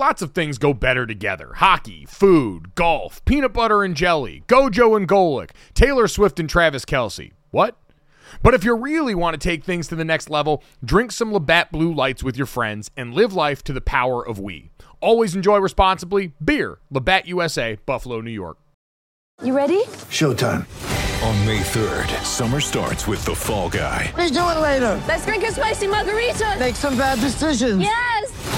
Lots of things go better together hockey, food, golf, peanut butter and jelly, Gojo and Golic, Taylor Swift and Travis Kelce. What? But if you really want to take things to the next level, drink some Labatt Blue Lights with your friends and live life to the power of we. Always enjoy responsibly. Beer, Labatt USA, Buffalo, New York. You ready? Showtime. On May 3rd, summer starts with The Fall Guy. Let's do it later. Let's drink a spicy margarita. Make some bad decisions. Yes.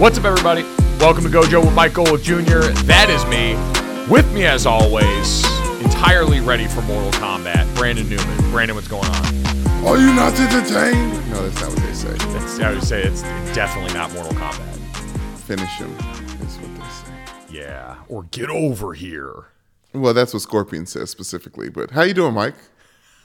What's up, everybody? Welcome to Gojo with Mike Golic Jr. That is me. With me, as always, entirely ready for Mortal Kombat, Brandon Newman. Brandon, what's going on? Are you not entertained? No, that's not what they say. It's, I would say it's definitely not Mortal Kombat. Finish him is what they say. Yeah, or get over here. Well, that's what Scorpion says specifically. But how you doing, Mike?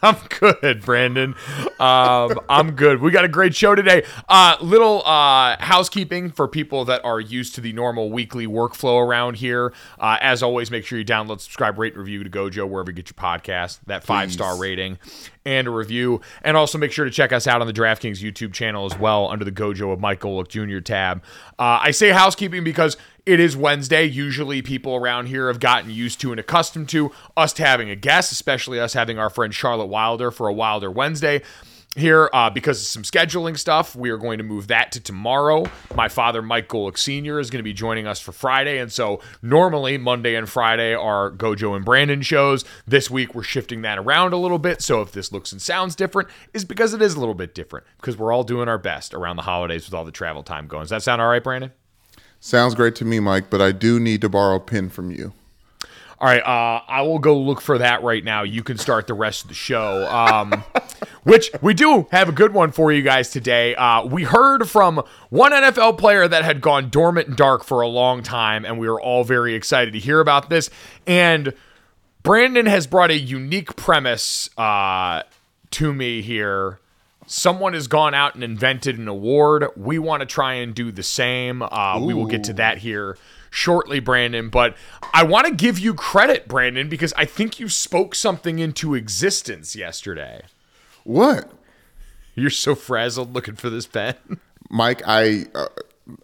I'm good, Brandon. Um, I'm good. We got a great show today. Uh, little uh, housekeeping for people that are used to the normal weekly workflow around here. Uh, as always, make sure you download, subscribe, rate, and review to Gojo wherever you get your podcast. That five star rating and a review, and also make sure to check us out on the DraftKings YouTube channel as well under the Gojo of Mike Golic Jr. tab. Uh, I say housekeeping because it is Wednesday. Usually, people around here have gotten used to and accustomed to us having a guest, especially us having our friend Charlotte Wilder for a Wilder Wednesday. Here, uh, because of some scheduling stuff, we are going to move that to tomorrow. My father, Mike Golic Sr., is going to be joining us for Friday. And so, normally, Monday and Friday are Gojo and Brandon shows. This week, we're shifting that around a little bit. So, if this looks and sounds different, is because it is a little bit different because we're all doing our best around the holidays with all the travel time going. Does that sound all right, Brandon? Sounds great to me, Mike. But I do need to borrow a pin from you. All right, uh, I will go look for that right now. You can start the rest of the show, um, which we do have a good one for you guys today. Uh, we heard from one NFL player that had gone dormant and dark for a long time, and we were all very excited to hear about this. And Brandon has brought a unique premise uh, to me here. Someone has gone out and invented an award. We want to try and do the same. Uh, we will get to that here shortly, Brandon. But I want to give you credit, Brandon, because I think you spoke something into existence yesterday. What, You're so frazzled looking for this pen. Mike? I uh,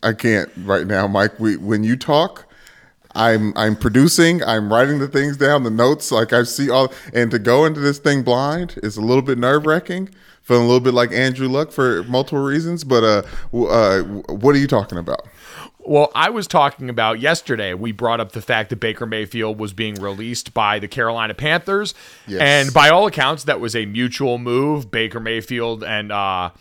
I can't right now, Mike. We, when you talk, I'm I'm producing. I'm writing the things down, the notes. Like I see all, and to go into this thing blind is a little bit nerve wracking. Feeling a little bit like Andrew Luck for multiple reasons. But uh, uh, what are you talking about? Well, I was talking about yesterday. We brought up the fact that Baker Mayfield was being released by the Carolina Panthers, Yes. and by all accounts, that was a mutual move. Baker Mayfield and uh,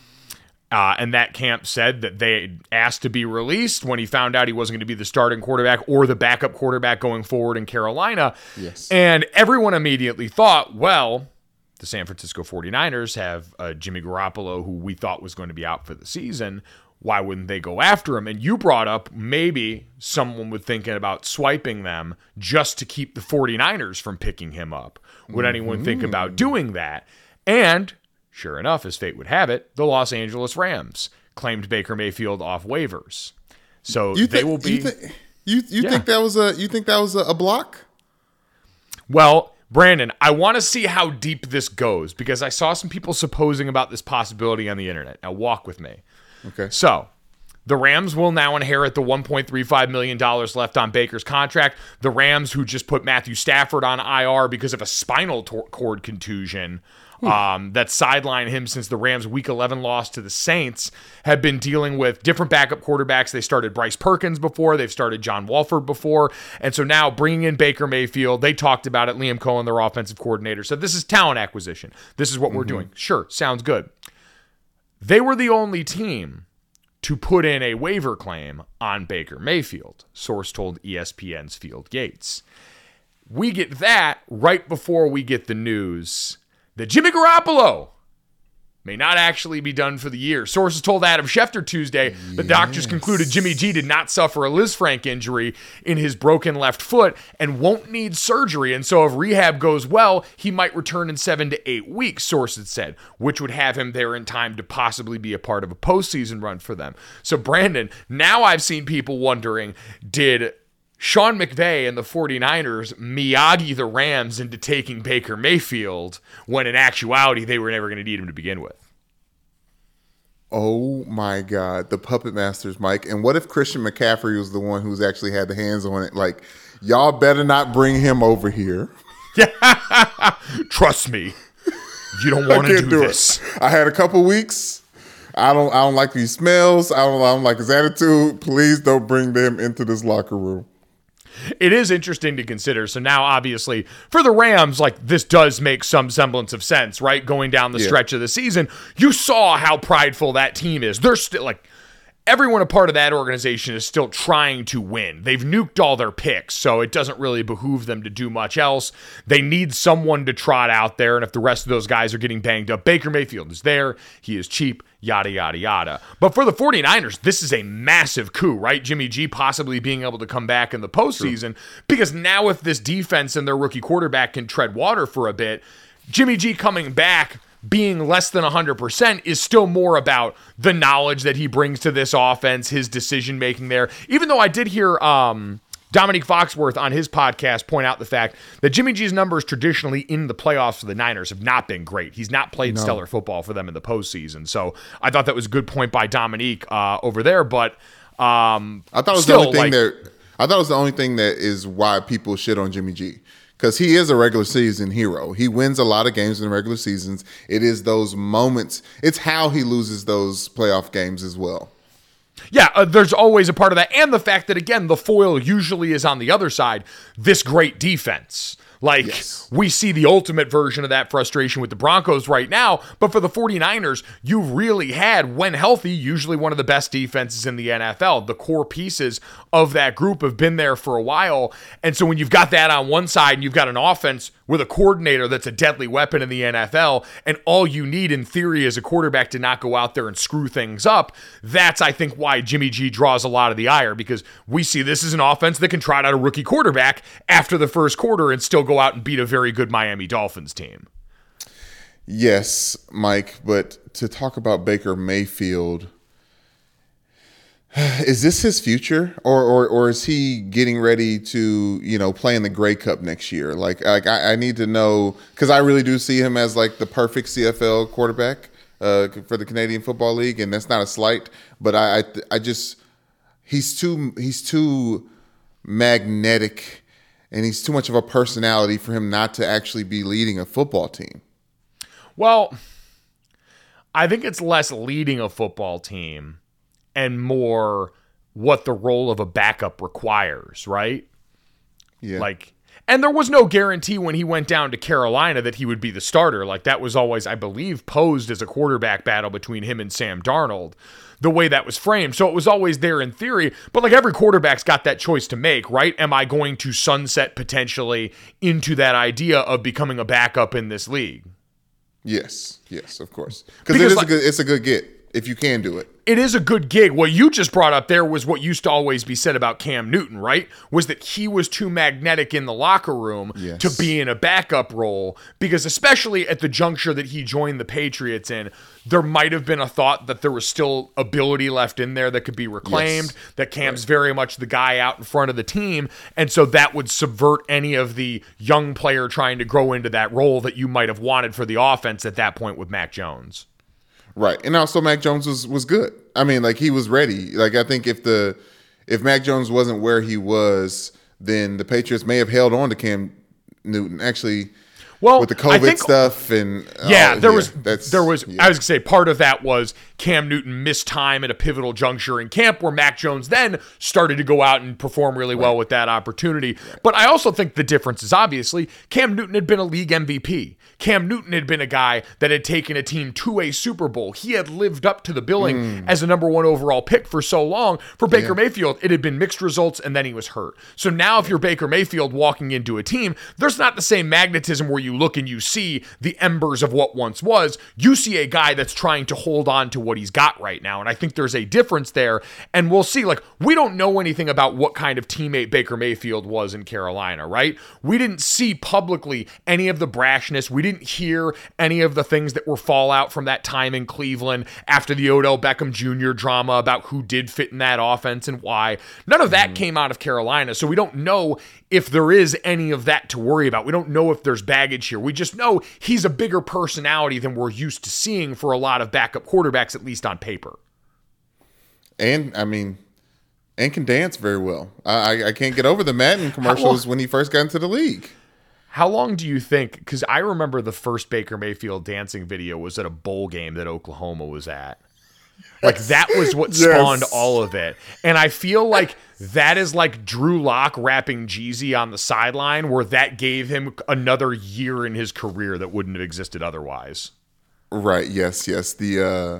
uh, and that camp said that they asked to be released when he found out he wasn't going to be the starting quarterback or the backup quarterback going forward in Carolina. Yes. And everyone immediately thought, well, the San Francisco 49ers have uh, Jimmy Garoppolo, who we thought was going to be out for the season. Why wouldn't they go after him? And you brought up maybe someone would thinking about swiping them just to keep the 49ers from picking him up. Would anyone think about doing that? And Sure enough, as fate would have it, the Los Angeles Rams claimed Baker Mayfield off waivers. So You they will be. you, thi- you, you Yeah. think that was a you think that was a, a block? Well, Brandon, I want to see how deep this goes because I saw some people supposing about this possibility on the internet. Now, walk with me. Okay. So, the Rams will now inherit the $1.35 million left on Baker's contract. The Rams, who just put Matthew Stafford on IR because of a spinal tor- cord contusion um, that sidelined him since the Rams' Week 11 loss to the Saints, have been dealing with different backup quarterbacks. They started Bryce Perkins before, they've started John Wolford before. And so now bringing in Baker Mayfield, they talked about it. Liam Coen, their offensive coordinator, said this is talent acquisition. This is what we're doing. Sure, sounds good. They were the only team to put in a waiver claim on Baker Mayfield, source told ESPN's Field Yates. We get that right before we get the news that Jimmy Garoppolo may not actually be done for the year. Sources told Adam Schefter Tuesday the doctors concluded Jimmy G did not suffer a Lisfranc injury in his broken left foot and won't need surgery. And so if rehab goes well, he might return in seven to eight weeks, sources said, which would have him there in time to possibly be a part of a postseason run for them. So, Brandon, now I've seen people wondering did Sean McVay and the 49ers Miyagi the Rams into taking Baker Mayfield when in actuality they were never going to need him to begin with. Oh my God, the puppet masters, Mike. And what if Christian McCaffrey was the one who's actually had the hands on it? Like, y'all better not bring him over here. Trust me, you don't want to do, do this. it. I had a couple weeks. I don't. I don't like these smells. I don't. I don't like his attitude. Please don't bring them into this locker room. It is interesting to consider. So now, obviously, for the Rams, like this does make some semblance of sense, right? Going down the Yeah. stretch of the season, you saw how prideful that team is. They're still like everyone a part of that organization is still trying to win. They've nuked all their picks, so it doesn't really behoove them to do much else. They need someone to trot out there, and if the rest of those guys are getting banged up, Baker Mayfield is there. He is cheap, yada, yada, yada. But for the 49ers, this is a massive coup, right? Jimmy G possibly being able to come back in the postseason because now if this defense and their rookie quarterback can tread water for a bit, Jimmy G coming back being less than 100% is still more about the knowledge that he brings to this offense, his decision making there. Even though I did hear um, Dominique Foxworth on his podcast point out the fact that Jimmy G's numbers traditionally in the playoffs for the Niners have not been great. He's not played stellar football for them in the postseason. So I thought that was a good point by Dominique uh, over there. But um, I thought it was still, the only thing like, that. I thought it was the only thing that is why people shit on Jimmy G. Because he is a regular season hero. He wins a lot of games in regular seasons. It is those moments. It's how he loses those playoff games as well. Yeah, uh, there's always a part of that. And the fact that, again, the foil usually is on the other side this great defense. Like, Yes. we see the ultimate version of that frustration with the Broncos right now. But for the 49ers, you really had, when healthy, usually one of the best defenses in the NFL. The core pieces of that group have been there for a while. And so when you've got that on one side and you've got an offense with a coordinator that's a deadly weapon in the NFL, and all you need in theory is a quarterback to not go out there and screw things up, that's, I think, why Jimmy G draws a lot of the ire because we see this is an offense that can trot out a rookie quarterback after the first quarter and still go out and beat a very good Miami Dolphins team. Yes, Mike, but to talk about Baker Mayfield, is this his future, or or or is he getting ready to you know play in the Grey Cup next year? Like, like I, I need to know because I really do see him as like the perfect CFL quarterback uh, for the Canadian Football League, and that's not a slight, but I I, I just he's too he's too magnetic, and he's too much of a personality for him not to actually be leading a football team. Well, I think it's less leading a football team and more what the role of a backup requires, right? Yeah. Like, and there was no guarantee when he went down to Carolina that he would be the starter. Like, that was always, I believe, posed as a quarterback battle between him and Sam Darnold, the way that was framed. So it was always there in theory. But like, every quarterback's got that choice to make, right? Am I going to sunset potentially into that idea of becoming a backup in this league? Yes, yes, of course. Because it is like- a good. It's a good get. If you can do it. it is a good gig. What you just brought up there was what used to always be said about Cam Newton, right? Was that he was too magnetic in the locker room Yes. to be in a backup role because especially at the juncture that he joined the Patriots in, there might have been a thought that there was still ability left in there that could be reclaimed, Yes. that Cam's very much the guy out in front of the team, and so that would subvert any of the young player trying to grow into that role that you might have wanted for the offense at that point with Mac Jones. Right. And also Mac Jones was was good. I mean, like he was ready. Like I think if the if Mac Jones wasn't where he was, then the Patriots may have held on to Cam Newton. Actually, Well, with the COVID think- stuff and oh, Yeah, oh, there was that's there was yeah. I was gonna say part of that was Cam Newton missed time at a pivotal juncture in camp where Mac Jones then started to go out and perform really well with that opportunity. But I also think the difference is obviously Cam Newton had been a league MVP. Cam Newton had been a guy that had taken a team to a Super Bowl. He had lived up to the billing Hmm. as a number one overall pick for so long. For Baker Mayfield, it had been mixed results and then he was hurt. So now if you're Baker Mayfield walking into a team, there's not the same magnetism where you look and you see the embers of what once was. You see a guy that's trying to hold on to what he's got right now. And I think there's a difference there. And we'll see. Like, we don't know anything about what kind of teammate Baker Mayfield was in Carolina, right? We didn't see publicly any of the brashness. We didn't hear any of the things that were fallout from that time in Cleveland after the Odell Beckham Jr. drama about who did fit in that offense and why. None of that mm. came out of Carolina. So we don't know if there is any of that to worry about. We don't know if there's baggage here. We just know he's a bigger personality than we're used to seeing for a lot of backup quarterbacks, at least on paper. and I mean, and can dance very well. I I, I can't get over the Madden commercials when he first got into the league. How long do you think? Because I remember the first Baker Mayfield dancing video was at a bowl game that Oklahoma was at. Like that was what spawned Yes. all of it. And I feel like that is like Drew Lock rapping Jeezy on the sideline, where that gave him another year in his career that wouldn't have existed otherwise. Right. Yes. Yes. The uh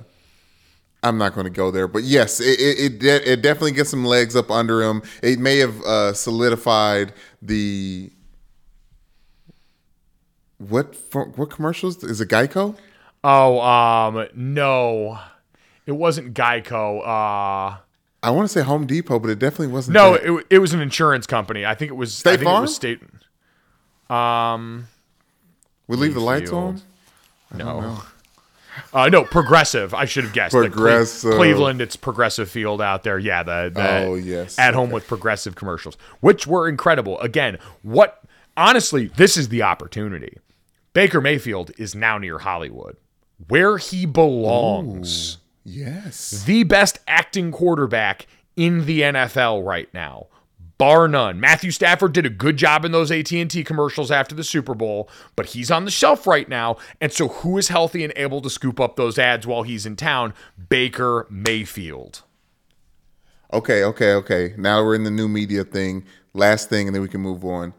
I'm not going to go there, but yes, it it, it, it definitely gets some legs up under him. It may have uh, solidified the what for, what commercials is it? Geico? Oh, um, no. It wasn't Geico. Uh I want to say Home Depot, but it definitely wasn't. no, that. it, it was an insurance company. I think it was State I think it Farm? was state um we leave the lights on. No. Uh, no, progressive. I should have guessed. The Cle- Progressive. Cleveland, it's progressive field out there. Yeah, the, the Oh, yes. at home with progressive commercials, which were incredible. Again, what honestly, this is the opportunity. Baker Mayfield is now near Hollywood, where he belongs. Yes. The best acting quarterback in the NFL right now, bar none. Matthew Stafford did a good job in those AT&T commercials after the Super Bowl, but he's on the shelf right now. And so who is healthy and able to scoop up those ads while he's in town? Baker Mayfield. Okay. Okay. Okay. Now we're in the new media thing. Last thing, and then we can move on.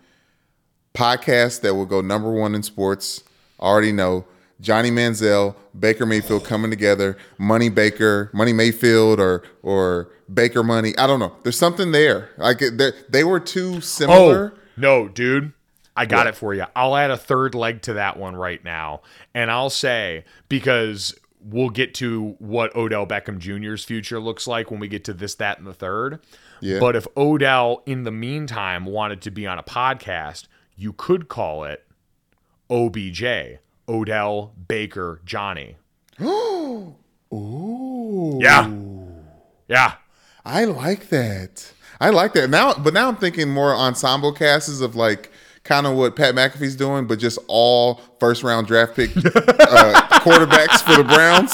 Podcast that will go number one in sports. Already know Johnny Manziel, Baker Mayfield coming together. Money Baker, Money Mayfield, or or Baker Money. I don't know. There's something there. Like they they were too similar. Oh, no, dude. I got What? it for you. I'll add a third leg to that one right now. And I'll say, because we'll get to what Odell Beckham Jr.'s future looks like when we get to this, that, and the third. Yeah. But if Odell, in the meantime, wanted to be on a podcast, you could call it OBJ Odell Baker Johnny. Ooh. Yeah. Yeah. I like that. I like that. Now, but now I'm thinking more ensemble casts of like kind of what Pat McAfee's doing, but just all first round draft pick uh, quarterbacks for the Browns.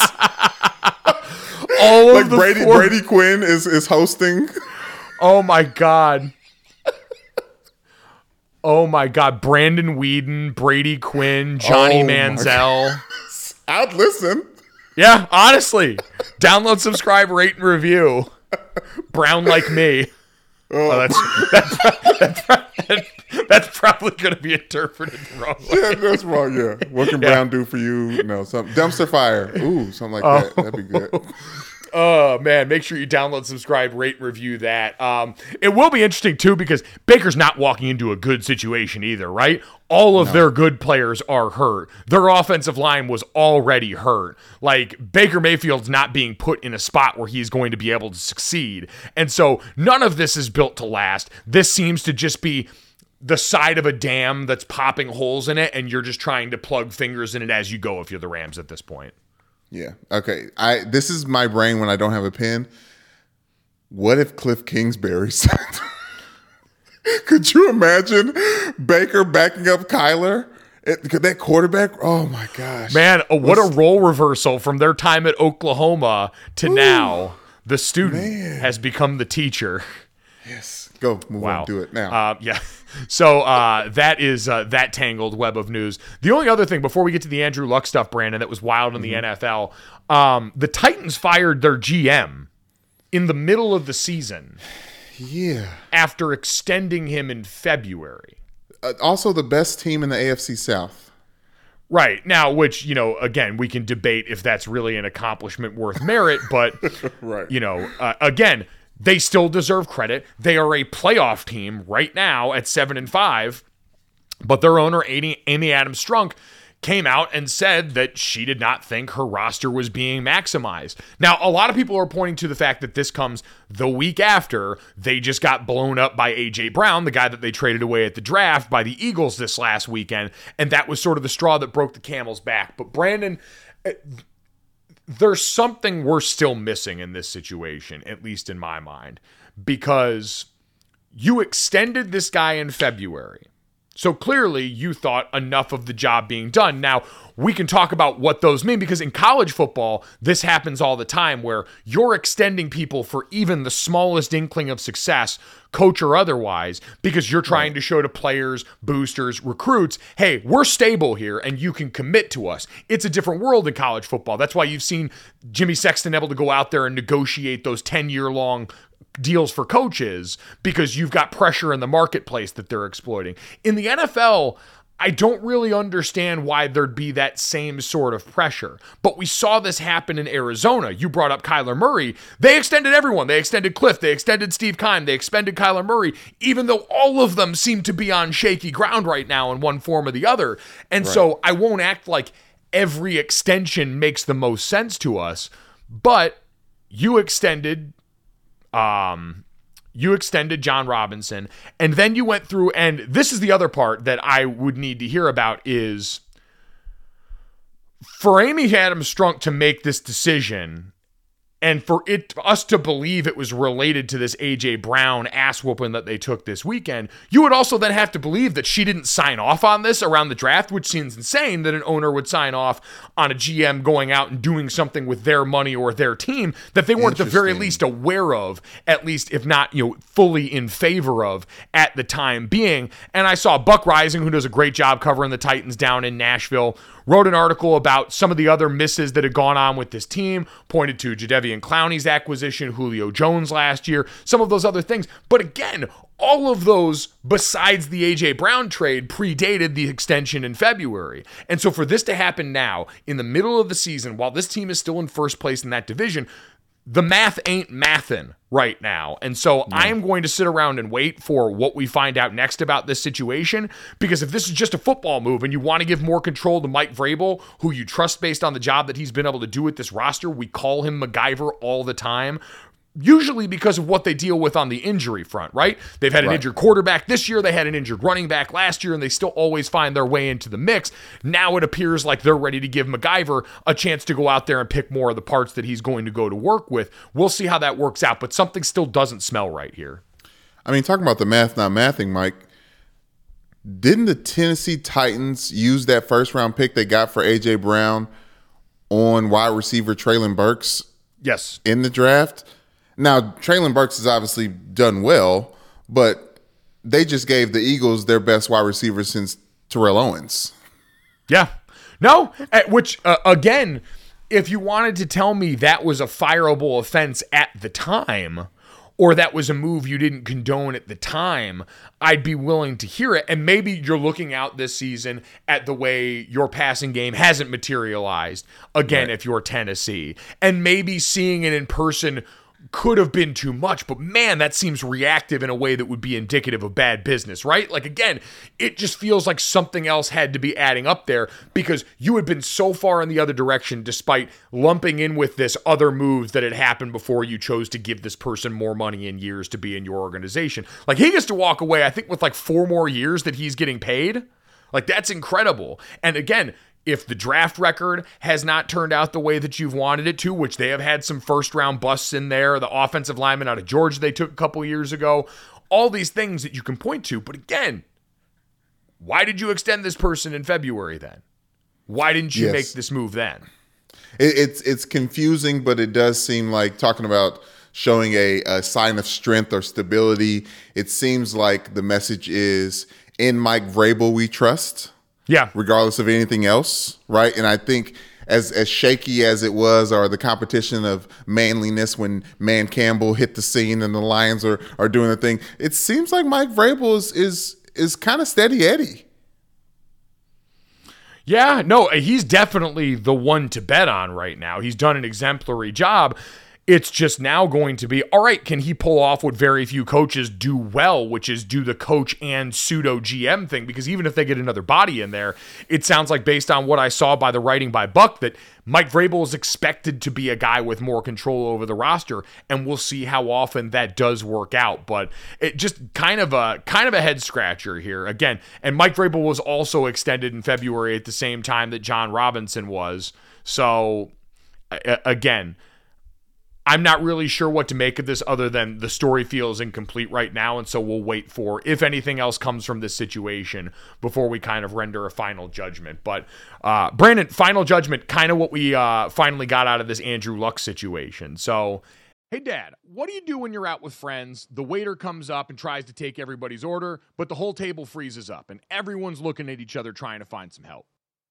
All Like Brady four- Brady Quinn is is hosting. Oh my god. Oh my god. Brandon Weeden, Brady Quinn, Johnny Oh Manziel. I'd listen. Yeah, honestly. Download, subscribe, rate, and review. Brown like me. Oh, oh that's that's, that's, that's probably going to be interpreted wrongly. Yeah, that's wrong. Yeah. What can Brown do for you? No, some dumpster fire. Ooh, something like that. That'd be good. Oh. Oh man, make sure you download, subscribe, rate, review that. Um, it will be interesting too because Baker's not walking into a good situation either, right? All of their good players are hurt. Their offensive line was already hurt. Like Baker Mayfield's not being put in a spot where he's going to be able to succeed. And so none of this is built to last. This seems to just be the side of a dam that's popping holes in it, and you're just trying to plug fingers in it as you go if you're the Rams at this point. Yeah. Okay. I this is my brain when I don't have a pen. What if Cliff Kingsbury said? Could you imagine Baker backing up Kyler? It, could that quarterback? Oh my gosh, Man, uh, what a role reversal from their time at Oklahoma to now. The student Man. has become the teacher. Yes. Go move Wow. on. Do it now. Uh, yeah. So uh, that is uh, that tangled web of news. The only other thing before we get to the Andrew Luck stuff, Brandon, that was wild in the Mm-hmm. NFL, um, the Titans fired their GM in the middle of the season yeah. after extending him in February. Uh, also, the best team in the AFC South. Right. Now, which, you know, again, we can debate if that's really an accomplishment worth merit, but, Right. you know, uh, again, they still deserve credit. They are a playoff team right now at 7 and 5, but their owner Amy, Adams Strunk came out and said that she did not think her roster was being maximized. Now, a lot of people are pointing to the fact that this comes the week after they just got blown up by AJ Brown, the guy that they traded away at the draft by the Eagles this last weekend, and that was sort of the straw that broke the camel's back. But Brandon, uh, there's something we're still missing in this situation, at least in my mind, because you extended this guy in February. So clearly, you thought enough of the job being done. Now, we can talk about what those mean because in college football, this happens all the time where you're extending people for even the smallest inkling of success, coach or otherwise, because you're trying to show to players, boosters, recruits, hey, we're stable here and you can commit to us. It's a different world in college football. That's why you've seen Jimmy Sexton able to go out there and negotiate those 10 year long deals for coaches because you've got pressure in the marketplace that they're exploiting. In the NFL, I don't really understand why there'd be that same sort of pressure. But we saw this happen in Arizona. You brought up Kyler Murray. They extended everyone. They extended Cliff. They extended Steve Keim. They extended Kyler Murray, even though all of them seem to be on shaky ground right now in one form or the other. And so I won't act like every extension makes the most sense to us, but you extended um you extended Jon Robinson and then you went through and this is the other part that I would need to hear about is for Amy Adams Strunk to make this decision and for it us to believe it was related to this AJ Brown ass whooping that they took this weekend, you would also then have to believe that she didn't sign off on this around the draft, which seems insane that an owner would sign off on a GM going out and doing something with their money or their team that they weren't at the very least aware of, at least if not, you know, fully in favor of at the time being. And I saw Buck Reising, who does a great job covering the Titans down in Nashville, wrote an article about some of the other misses that had gone on with this team, pointed to Jadeveon Clowney's acquisition, Julio Jones last year, some of those other things. But again, all of those, besides the AJ Brown trade, predated the extension in February. And so for this to happen now, in the middle of the season, while this team is still in first place in that division, the math ain't mathin' right now. And so I am going to sit around and wait for what we find out next about this situation. Because if this is just a football move and you want to give more control to Mike Vrabel, who you trust based on the job that he's been able to do with this roster, we call him MacGyver all the time. Usually because of what they deal with on the injury front, right? They've had an Right. injured quarterback this year, they had an injured running back last year, and they still always find their way into the mix. Now it appears like they're ready to give MacGyver a chance to go out there and pick more of the parts that he's going to go to work with. We'll see how that works out, but something still doesn't smell right here. I mean, talking about the math not mathing, Mike. Didn't the Tennessee Titans use that first round pick they got for AJ Brown on wide receiver Treylon Burks Yes. in the draft? Now, Treylon Burks has obviously done well, but they just gave the Eagles their best wide receiver since Terrell Owens. Yeah. No, which uh, again, if you wanted to tell me that was a fireable offense at the time, or that was a move you didn't condone at the time, I'd be willing to hear it. And maybe you're looking out this season at the way your passing game hasn't materialized again if you're Tennessee. And maybe seeing it in person could have been too much, but man, that seems reactive in a way that would be indicative of bad business, right? Like, again, it just feels like something else had to be adding up there because you had been so far in the other direction despite lumping in with this other moves that had happened before you chose to give this person more money in years to be in your organization. Like, he gets to walk away, I think, with like four more years that he's getting paid. Like, that's incredible. And again, if the draft record has not turned out the way that you've wanted it to, which they have had some first round busts in there, the offensive lineman out of Georgia they took a couple years ago, all these things that you can point to. But again, why did you extend this person in February then? Why didn't you Yes. make this move then? It, it's it's confusing, but it does seem like talking about showing a, a sign of strength or stability. It seems like the message is in Mike Vrabel we trust. Yeah. regardless of anything else, right? And I think as as shaky as it was, or the competition of manliness when Dan Campbell hit the scene and the Lions are are doing the thing, it seems like Mike Vrabel is is is kind of steady Eddie. Yeah, no, he's definitely the one to bet on right now. He's done an exemplary job. It's just now going to be all right. Can he pull off what very few coaches do well, which is do the coach and pseudo GM thing? Because even if they get another body in there, it sounds like based on what I saw by the writing by Buck that Mike Vrabel is expected to be a guy with more control over the roster, and we'll see how often that does work out. But it just kind of a kind of a head scratcher here again. And Mike Vrabel was also extended in February at the same time that Jon Robinson was. So again. I'm not really sure what to make of this other than the story feels incomplete right now. And so we'll wait for if anything else comes from this situation before we kind of render a final judgment. But, uh, Brandon, final judgment, kind of what we uh, finally got out of this Andrew Luck situation. So, hey, Dad, what do you do when you're out with friends? The waiter comes up and tries to take everybody's order, but the whole table freezes up and everyone's looking at each other trying to find some help.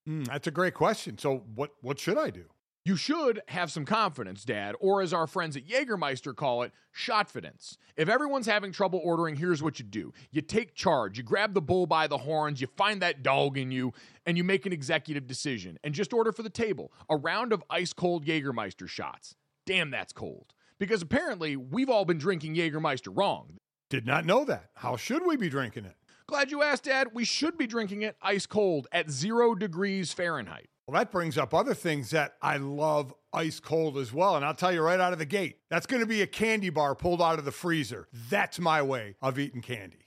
Mm, that's a great question. So, what what should I do? You should have some confidence, Dad, or as our friends at Jägermeister call it, shotfidence. If everyone's having trouble ordering, here's what you do you take charge, you grab the bull by the horns, you find that dog in you, and you make an executive decision and just order for the table a round of ice cold Jägermeister shots. Damn, that's cold. Because apparently, we've all been drinking Jägermeister wrong. Did not know that. How should we be drinking it? Glad you asked, Dad. We should be drinking it ice cold at zero degrees Fahrenheit. Well, that brings up other things that I love ice cold as well. And I'll tell you right out of the gate, that's going to be a candy bar pulled out of the freezer. That's my way of eating candy.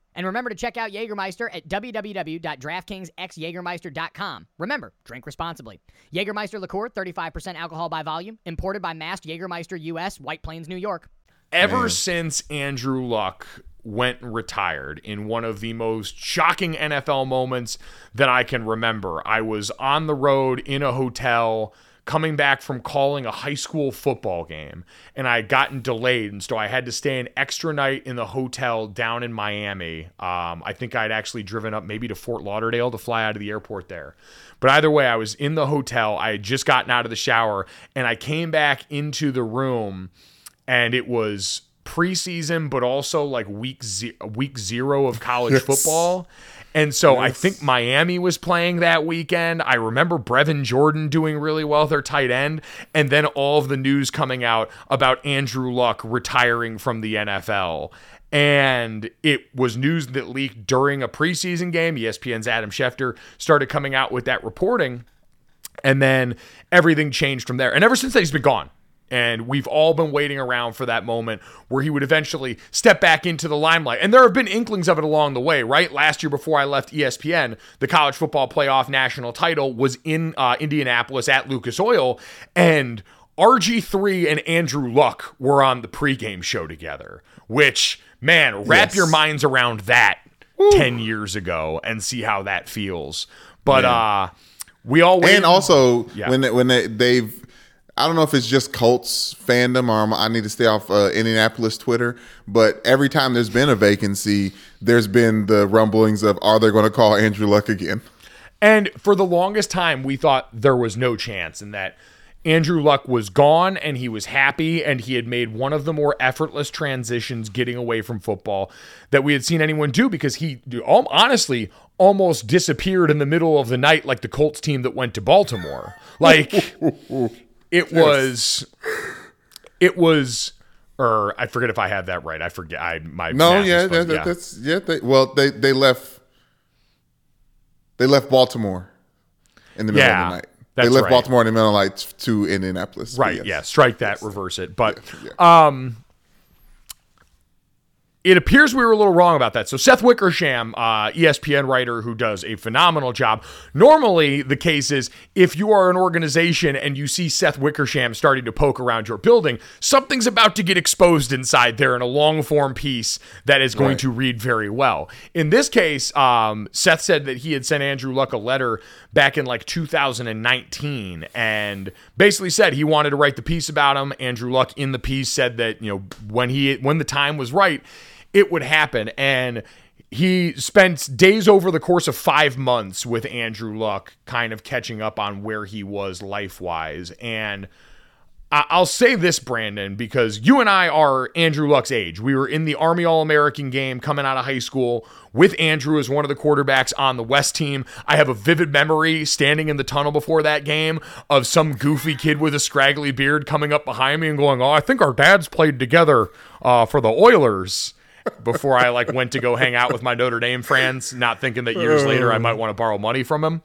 And remember to check out Jägermeister at www.draftkingsxjagermeister.com. Remember, drink responsibly. Jägermeister liqueur, 35% alcohol by volume, imported by Mast Jägermeister US, White Plains, New York. ever since Andrew Luck went and retired in one of the most shocking NFL moments that I can remember. I was on the road in a hotel coming back from calling a high school football game and I had gotten delayed and so I had to stay an extra night in the hotel down in Miami. Um, I think I'd actually driven up maybe to Fort Lauderdale to fly out of the airport there. But either way, I was in the hotel. I had just gotten out of the shower and I came back into the room and it was preseason, but also like week ze- week zero of college Yes. football. And so I think Miami was playing that weekend. I remember Brevin Jordan doing really well, their tight end, and then all of the news coming out about Andrew Luck retiring from the NFL. And it was news that leaked during a preseason game. ESPN's Adam Schefter started coming out with that reporting. And then everything changed from there. And ever since then, he's been gone. And we've all been waiting around for that moment where he would eventually step back into the limelight. And there have been inklings of it along the way, right? Last year, before I left ESPN, the college football playoff national title was in uh, Indianapolis at Lucas Oil. And RG3 and Andrew Luck were on the pregame show together, which, man, wrap Yes. your minds around that 10 years ago and see how that feels. But uh we all waited- and also Yeah. when they, when they, they've I don't know if it's just Colts fandom or I'm- need to stay off uh, Indianapolis Twitter, but every time there's been a vacancy, there's been the rumblings of are they going to call Andrew Luck again? And for the longest time, we thought there was no chance and that Andrew Luck was gone and he was happy and he had made one of the more effortless transitions getting away from football that we had seen anyone do because he honestly almost disappeared in the middle of the night like the Colts team that went to Baltimore. Like it was it was or I forget if I had that right. I forget I my No, yeah, that, that's yeah. They, well, they they left they left Baltimore in the middle Yeah, of the night. that's they left right. Baltimore in the middle of the night to Indianapolis. Right. yes. Yeah. Strike that. Reverse it. But um, it appears we were a little wrong about that. So Seth Wickersham, uh, ESPN writer who does a phenomenal job. Normally, the case is if you are an organization and you see Seth Wickersham starting to poke around your building, something's about to get exposed inside there in a long form piece that is going Right. to read very well. In this case, um, Seth said that he had sent Andrew Luck a letter back in like 2019 and basically said he wanted to write the piece about him. Andrew Luck in the piece said that, you know, when he when the time was right, it would happen. And he spent days over the course of five months with Andrew Luck, kind of catching up on where he was life wise. And I'll say this, Brandon, because you and I are Andrew Luck's age. We were in the Army All American game coming out of high school with Andrew as one of the quarterbacks on the West team. I have a vivid memory standing in the tunnel before that game of some goofy kid with a scraggly beard coming up behind me and going, Oh, I think our dads played together uh, for the Oilers. Before I like went to go hang out with my Notre Dame friends, not thinking that years later I might want to borrow money from him.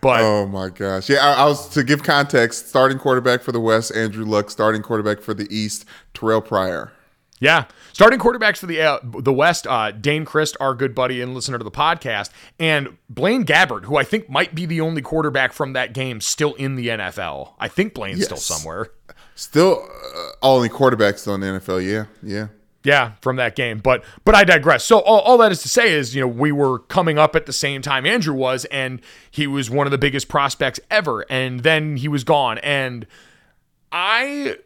But Oh my gosh! Yeah, I, I was to give context. Starting quarterback for the West, Andrew Luck. Starting quarterback for the East, Terrelle Pryor. Yeah, starting quarterbacks for the uh, the West, uh, Dayne Crist, our good buddy and listener to the podcast, and Blaine Gabbert, who I think might be the only quarterback from that game still in the NFL. I think Blaine's still somewhere. Still, uh, only quarterbacks still in the NFL. Yeah, yeah. Yeah, from that game. But but I digress. So all, all that is to say is, you know, we were coming up at the same time Andrew was, and he was one of the biggest prospects ever. And then he was gone. And I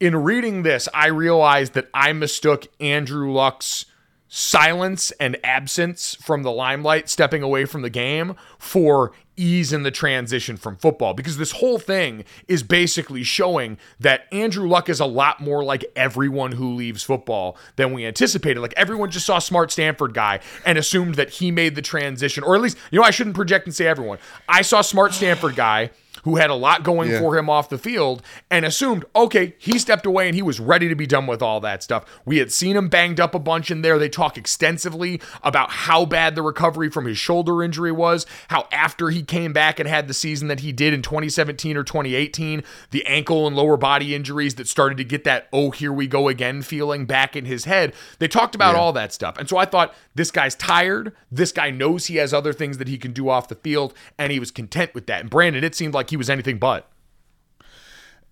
in reading this, I realized that I mistook Andrew Luck's silence and absence from the limelight, stepping away from the game, for ease in the transition from football. Because this whole thing is basically showing that Andrew Luck is a lot more like everyone who leaves football than we anticipated. Like everyone just saw smart Stanford guy and assumed that he made the transition, or at least, you know, I shouldn't project and say everyone. I saw smart Stanford guy who had a lot going Yeah. for him off the field and assumed, okay, he stepped away and he was ready to be done with all that stuff. We had seen him banged up a bunch in there. They talk extensively about how bad the recovery from his shoulder injury was, how after he came back and had the season that he did in 2017 or 2018, the ankle and lower body injuries that started to get that, oh, here we go again feeling back in his head. They talked about all that stuff. And so I thought, this guy's tired. This guy knows he has other things that he can do off the field, and he was content with that. And Brandon, it seemed like he was anything but.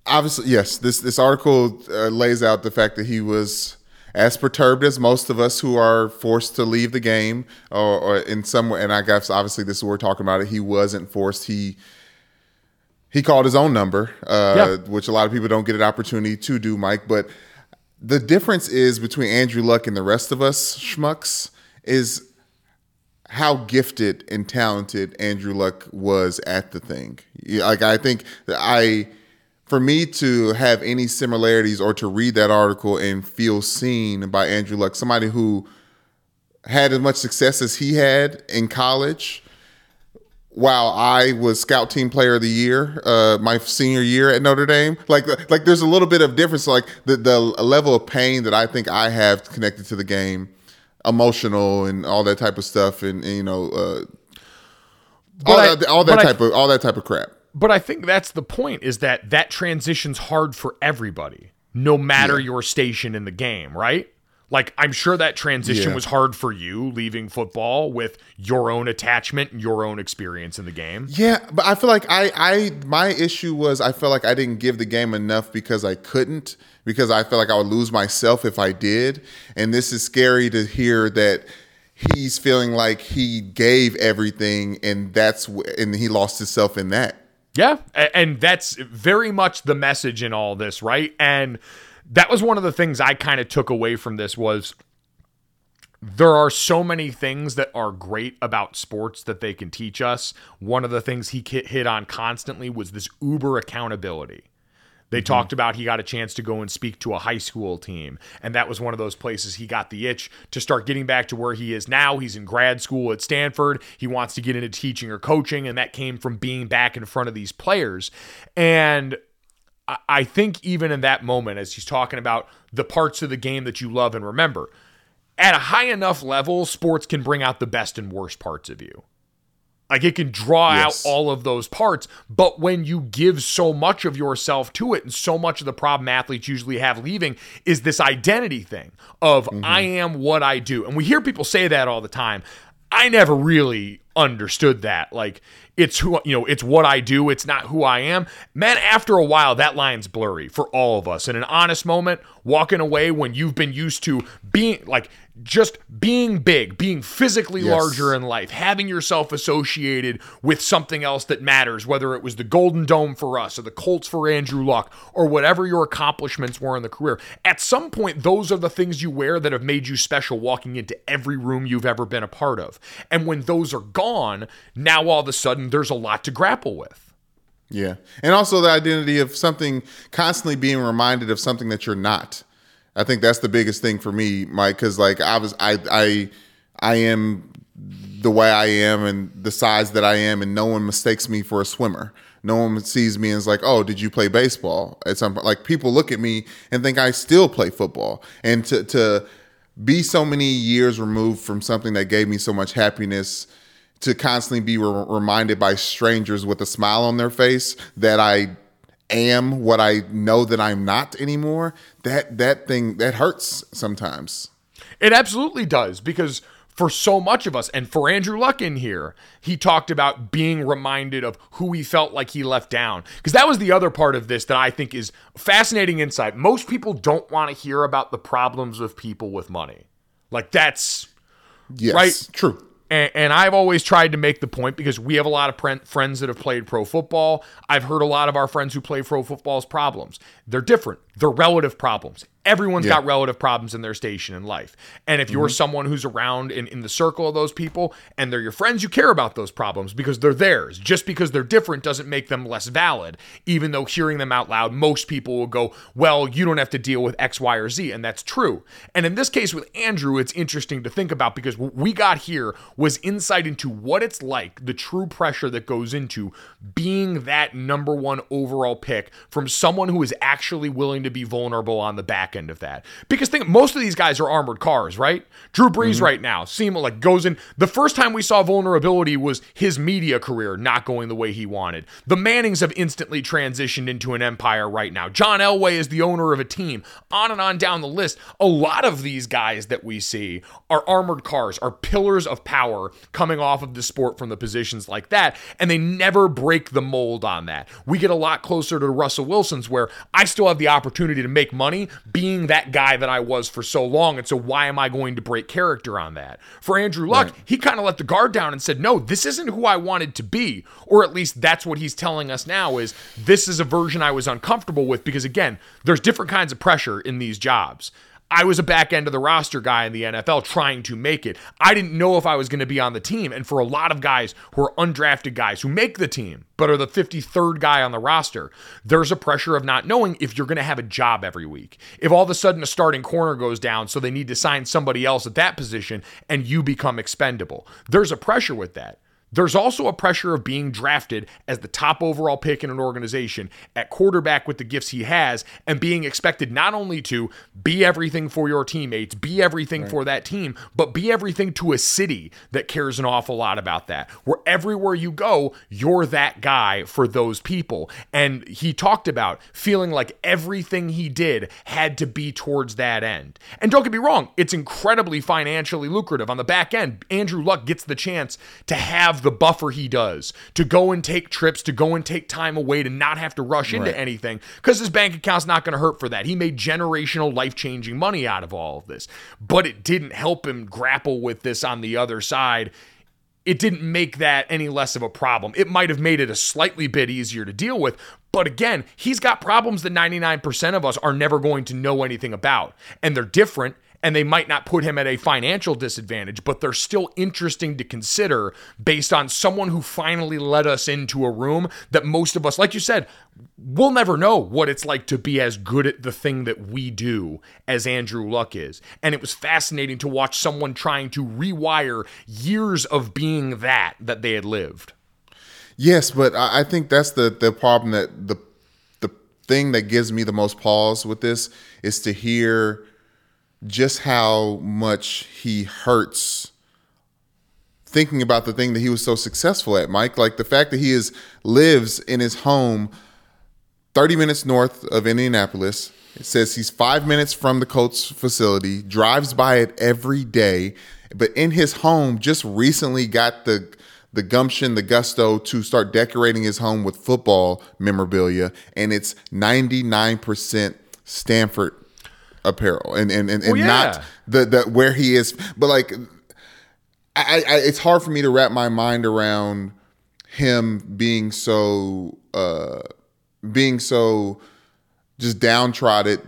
Obviously, yes. This this article uh, lays out the fact that he was as perturbed as most of us who are forced to leave the game, or, or in some way. And I guess obviously this is what we're talking about. It. He wasn't forced. He he called his own number, uh, Yeah. which a lot of people don't get an opportunity to do, Mike. But the difference is between Andrew Luck and the rest of us schmucks is how gifted and talented Andrew Luck was at the thing. Like I think that I, for me to have any similarities or to read that article and feel seen by Andrew Luck, somebody who had as much success as he had in college, while I was scout team player of the year, uh, my senior year at Notre Dame, like like there's a little bit of difference. Like the the level of pain that I think I have connected to the game, emotional and all that type of stuff, and, and, you know, uh, all I- that all that but I- type of all that type of crap. But I think that's the point is that that transition's hard for everybody, no matter your station in the game, right? Like I'm sure that transition Yeah. was hard for you leaving football with your own attachment and your own experience in the game. Yeah, but I feel like I, I my issue was I felt like I didn't give the game enough because I couldn't because I felt like I would lose myself if I did. And this is scary to hear that he's feeling like he gave everything and that's and he lost himself in that. Yeah, and that's very much the message in all this, right? And that was one of the things I kind of took away from this was there are so many things that are great about sports that they can teach us. One of the things he hit on constantly was this uber accountability. They mm-hmm. talked about he got a chance to go and speak to a high school team. And that was one of those places he got the itch to start getting back to where he is now. He's in grad school at Stanford. He wants to get into teaching or coaching. And that came from being back in front of these players. And I- I think even in that moment, as he's talking about the parts of the game that you love and remember, at a high enough level, sports can bring out the best and worst parts of you. Like it can draw Yes. out all of those parts, but when you give so much of yourself to it, and so much of the problem athletes usually have leaving is this identity thing of mm-hmm. I am what I do. And we hear people say that all the time. I never really understood that. Like it's who you know, it's what I do, it's not who I am. Man, after a while that line's blurry for all of us. In an honest moment, walking away when you've been used to being like just being big, being physically Yes. larger in life, having yourself associated with something else that matters, whether it was the Golden Dome for us or the Colts for Andrew Luck or whatever your accomplishments were in the career. At some point, those are the things you wear that have made you special walking into every room you've ever been a part of. And when those are gone, now all of a sudden there's a lot to grapple with. Yeah. And also the identity of something constantly being reminded of something that you're not. I think that's the biggest thing for me, Mike, because like I was I I I am the way I am and the size that I am and no one mistakes me for a swimmer. No one sees me and is like, oh, did you play baseball? At some point, like people look at me and think I still play football. And to to be so many years removed from something that gave me so much happiness to constantly be re- reminded by strangers with a smile on their face that I am what I know that I'm not anymore, that that thing that hurts sometimes. It absolutely does because for so much of us, and for Andrew Luck in here, he talked about being reminded of who he felt like he left down. Because that was the other part of this that I think is fascinating insight. Most people don't want to hear about the problems of people with money. Like that's Yes, Right. true. And, and I've always tried to make the point because we have a lot of pre- friends that have played pro football. I've heard a lot of our friends who play pro football's problems. They're different. They're relative problems. Everyone's Yeah. got relative problems in their station in life. And if you're mm-hmm. someone who's around in, in the circle of those people and they're your friends, you care about those problems because they're theirs. Just because they're different doesn't make them less valid, even though hearing them out loud, most people will go, Well, you don't have to deal with X, Y, or Z. And that's true. And in this case with Andrew, it's interesting to think about because what we got here was insight into what it's like, the true pressure that goes into being that number one overall pick from someone who is actually willing to be vulnerable on the back end of that. Because think most of these guys are armored cars, right? Drew Brees mm-hmm. right now seem like goes in. The first time we saw vulnerability was his media career not going the way he wanted. The Mannings have instantly transitioned into an empire right now. John Elway is the owner of a team. On and on down the list. A lot of these guys that we see are armored cars, are pillars of power coming off of the sport from the positions like that, and they never break the mold on that. We get a lot closer to Russell Wilson's where I still have the opportunity to make money being that guy that I was for so long. And so why am I going to break character on that? For Andrew Luck, he kind of let the guard down and said, "No, this isn't who I wanted to be." Or at least that's what he's telling us now is this is a version I was uncomfortable with because again, there's different kinds of pressure in these jobs. I was a back end of the roster guy in the NFL trying to make it. I didn't know if I was going to be on the team. And for a lot of guys who are undrafted guys who make the team, but are the 53rd guy on the roster, there's a pressure of not knowing if you're going to have a job every week. If all of a sudden a starting corner goes down, so they need to sign somebody else at that position and you become expendable, there's a pressure with that. There's also a pressure of being drafted as the top overall pick in an organization at quarterback with the gifts he has and being expected not only to be everything for your teammates, be everything for that team, but be everything to a city that cares an awful lot about that. Where everywhere you go, you're that guy for those people. And he talked about feeling like everything he did had to be towards that end. And don't get me wrong, it's incredibly financially lucrative. On the back end, Andrew Luck gets the chance to have the buffer he does, to go and take trips, to go and take time away, to not have to rush into Right. anything, because his bank account's not going to hurt for that. He made generational, life changing money out of all of this. But it didn't help him grapple with this on the other side it didn't make that any less of a problem. It might have made it a slightly bit easier to deal with. But again, he's got problems that 99% of us are never going to know anything about. And they're different and they might not put him at a financial disadvantage, but they're still interesting to consider based on someone who finally let us into a room that most of us, like you said, we'll never know what it's like to be as good at the thing that we do as Andrew Luck is. And it was fascinating to watch someone trying to rewire years of being that that they had lived. Yes, but I think that's the the problem that the the thing that gives me the most pause with this is to hear just how much he hurts thinking about the thing that he was so successful at, Mike. Like the fact that he is lives in his home 30 minutes north of Indianapolis. It says he's five minutes from the Colts facility, drives by it every day, but in his home just recently got the the gumption, the gusto to start decorating his home with football memorabilia, and it's 99% Stanford apparel and and, and, and Well, yeah. not the the where he is. But like I, I it's hard for me to wrap my mind around him being so uh being so just downtrodden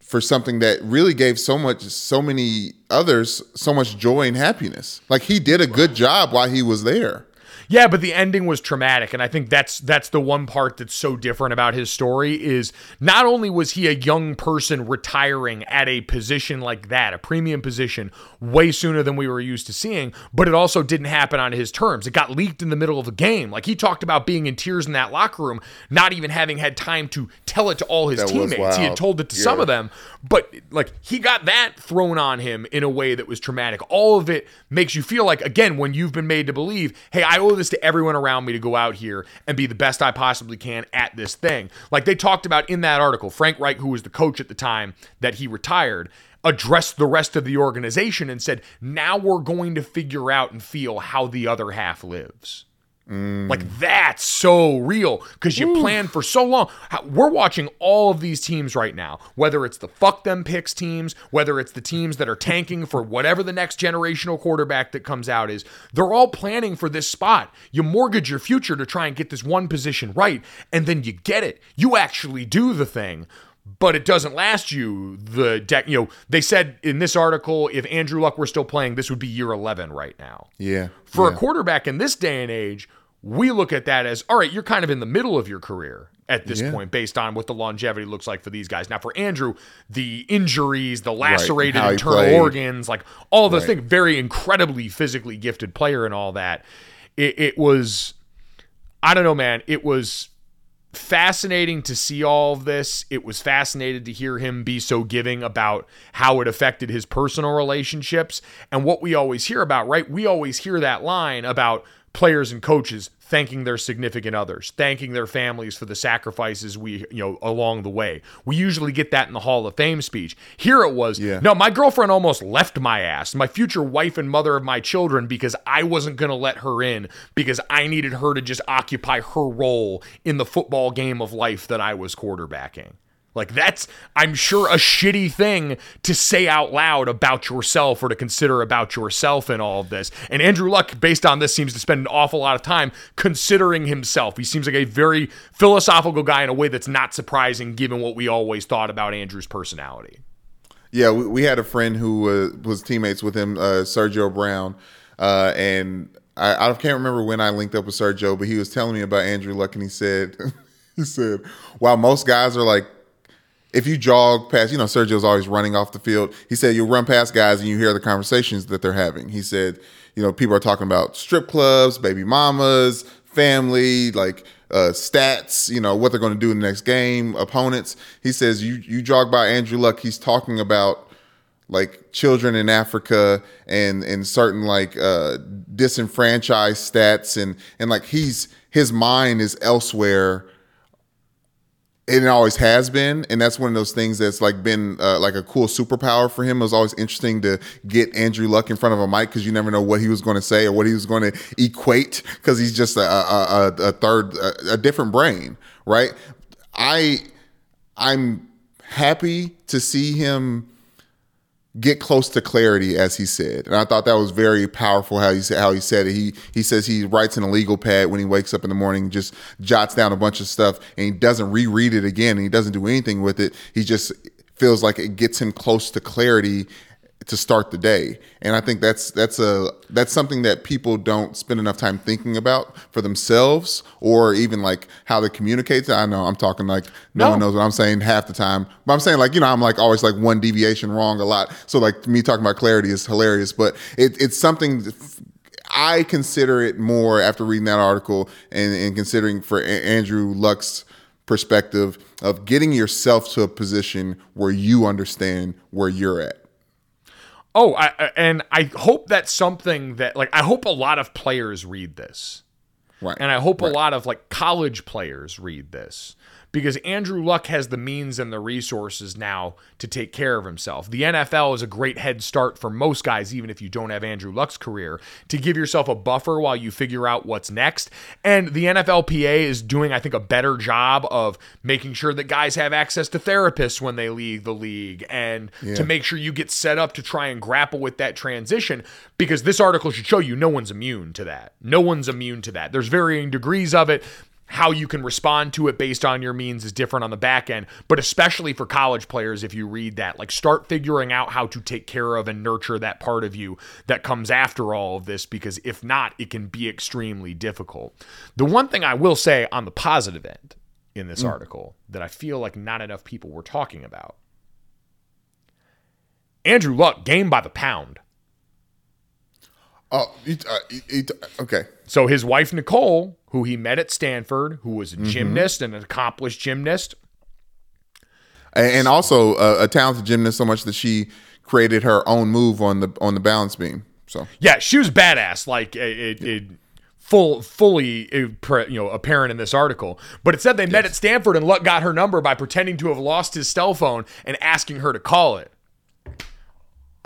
for something that really gave so much so many others so much joy and happiness. Like he did a good job while he was there Yeah, but the ending was traumatic, and I think that's that's the one part that's so different about his story is not only was he a young person retiring at a position like that, a premium position, way sooner than we were used to seeing, but it also didn't happen on his terms. It got leaked in the middle of the game. Like he talked about being in tears in that locker room, not even having had time to tell it to all his That teammates. He had told it to some of them, but like he got that thrown on him in a way that was traumatic. All of it makes you feel like again when you've been made to believe, hey, I owe this to everyone around me to go out here and be the best I possibly can at this thing. Like they talked about in that article, Frank Reich, who was the coach at the time that he retired, addressed the rest of the organization and said, "Now we're going to figure out and feel how the other half lives." Like that's so real because you plan for so long. We're watching all of these teams right now, whether it's the fuck them picks teams, whether it's the teams that are tanking for whatever the next generational quarterback that comes out is. They're all planning for this spot. You mortgage your future to try and get this one position right, and then you get it. You actually do the thing. But it doesn't last you the deck. You know, they said in this article, if Andrew Luck were still playing, this would be year 11 right now yeah for yeah. a quarterback in this day and age, we look at that as all right, you're kind of in the middle of your career at this Yeah. point based on what the longevity looks like for these guys. Now, for Andrew, the injuries, the lacerated he internal played. organs, like all those Right. things, very incredibly physically gifted player and all that. It, it was, I don't know, man, it was fascinating to see all of this. It was fascinating to hear him be so giving about how it affected his personal relationships and what we always hear about, right? We always hear that line about players and coaches thanking their significant others, thanking their families for the sacrifices we, you know, along the way. We usually get that in the Hall of Fame speech. Here it was, Yeah. no, my girlfriend almost left my ass, my future wife and mother of my children, because I wasn't going to let her in because I needed her to just occupy her role in the football game of life that I was quarterbacking. Like, that's, I'm sure, a shitty thing to say out loud about yourself or to consider about yourself in all of this. And Andrew Luck, based on this, seems to spend an awful lot of time considering himself. He seems like a very philosophical guy in a way that's not surprising given what we always thought about Andrew's personality. Yeah, we, we had a friend who uh, was teammates with him, uh, Sergio Brown, uh, and I, I can't remember when I linked up with Sergio, but he was telling me about Andrew Luck, and he said, he said, while most guys are like if you jog past, you know, Sergio's always running off the field. He said you run past guys and you hear the conversations that they're having. He said, you know, people are talking about strip clubs, baby mamas, family, like uh, stats, you know, what they're going to do in the next game, opponents. He says you you jog by Andrew Luck, he's talking about like children in Africa and and certain like uh disenfranchised stats and and like he's his mind is elsewhere and it always has been and that's one of those things that's like been uh, like a cool superpower for him. It was always interesting to get andrew luck in front of a mic because you never know what he was going to say or what he was going to equate because he's just a, a, a, third a, a different brain right? I i'm happy to see him get close to clarity, as he said, and I thought that was very powerful. How he said how he said it. He he says he writes in a legal pad when he wakes up in the morning, just jots down a bunch of stuff, and he doesn't reread it again, and he doesn't do anything with it. He just feels like it gets him close to clarity to start the day. And i think that's that's a that's something that people don't spend enough time thinking about for themselves or even like how they communicate. I know i'm talking like no, No. one knows what i'm saying half the time but i'm saying like you know i'm like always like one deviation wrong a lot. So like me talking about clarity is hilarious but it, it's something i consider it more after reading that article and, and considering for andrew luck's perspective of getting yourself to a position where you understand where you're at Oh, I, and I hope that's something that like I hope a lot of players read this. Right. And I hope a lot of like college players read this because Andrew Luck has the means and the resources now to take care of himself. The NFL is a great head start for most guys, even if you don't have Andrew Luck's career, to give yourself a buffer while you figure out what's next. And the NFLPA is doing, I think, a better job of making sure that guys have access to therapists when they leave the league and to make sure you get set up to try and grapple with that transition because this article should show you no one's immune to that. No one's immune to that. There's varying degrees of it. How you can respond to it based on your means is different on the back end, but especially for college players, if you read that, like start figuring out how to take care of and nurture that part of you that comes after all of this, because if not, it can be extremely difficult. The one thing I will say on the positive end in this article that I feel like not enough people were talking about Andrew Luck, game by the pound. Oh, you, uh, you- you- okay. So his wife Nicole, who he met at Stanford, who was a gymnast and an accomplished gymnast. And, and also uh, a talented gymnast, so much that she created her own move on the on the balance beam. So Yeah, she was badass. Like it, it, it full, fully, you know, apparent in this article. But it said they met at Stanford and Luck got her number by pretending to have lost his cell phone and asking her to call it.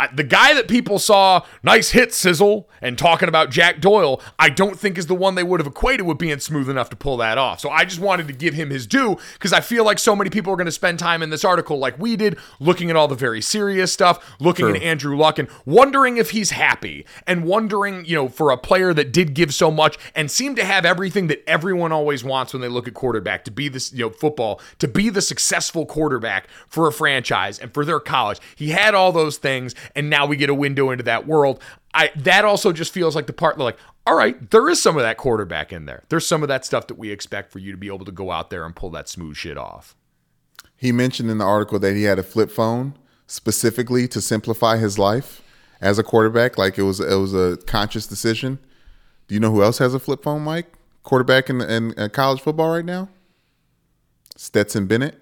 I, the guy that people saw nice hit sizzle and talking about Jack Doyle, I don't think is the one they would have equated with being smooth enough to pull that off. So I just wanted to give him his due because I feel like so many people are going to spend time in this article like we did, looking at all the very serious stuff, looking at Andrew Luck and wondering if he's happy and wondering, you know, for a player that did give so much and seemed to have everything that everyone always wants when they look at quarterback to be this, you know, football, to be the successful quarterback for a franchise and for their college. He had all those things and now we get a window into that world. I that also just feels like the part like, all right, there is some of that quarterback in there. There's some of that stuff that we expect for you to be able to go out there and pull that smooth shit off. he mentioned in the article that he had a flip phone specifically to simplify his life as a quarterback. Like it was it was a conscious decision. Do you know who else has a flip phone, Mike? Quarterback in, in, in college football right now? Stetson Bennett.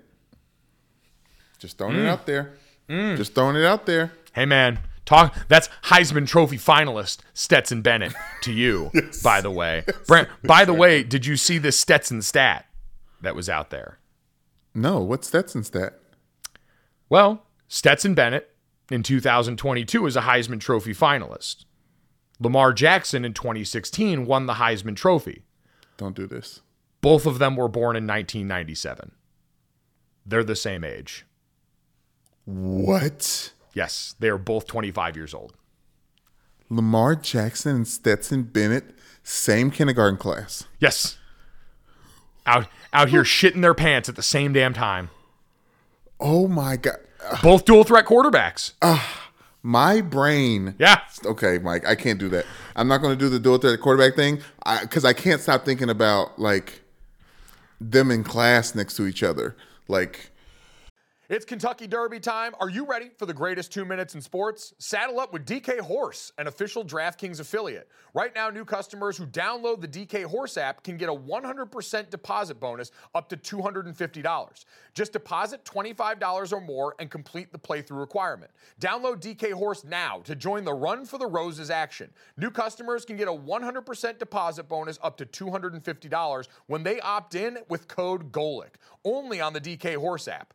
Just throwing it mm. out there. Mm. Just throwing it out there. Hey man, talk. That's Heisman Trophy finalist Stetson Bennett to you. By the way, Brent. By the way, did you see this Stetson stat that was out there? No, what's Stetson stat? Well, Stetson Bennett in 2022 is a Heisman Trophy finalist. Lamar Jackson in 2016 won the Heisman Trophy. Don't do this. Both of them were born in 1997. They're the same age. What? Yes, they are both 25 years old. Lamar Jackson and Stetson Bennett, same kindergarten class. Yes. Out out here shitting their pants at the same damn time. Oh my god. Both dual threat quarterbacks. Ah, my brain. Yeah. Okay, Mike, I can't do that. I'm not going to do the dual threat quarterback thing because I, can't stop thinking about like them in class next to each other. Like, It's Kentucky Derby time. Are you ready for the greatest two minutes in sports? Saddle up with DK Horse, an official DraftKings affiliate. Right now, new customers who download the DK Horse app can get a 100% deposit bonus up to $250. Just deposit $25 or more and complete the playthrough requirement. Download DK Horse now to join the Run for the Roses action. New customers can get a 100% deposit bonus up to $250 when they opt in with code GOLIC, only on the DK Horse app.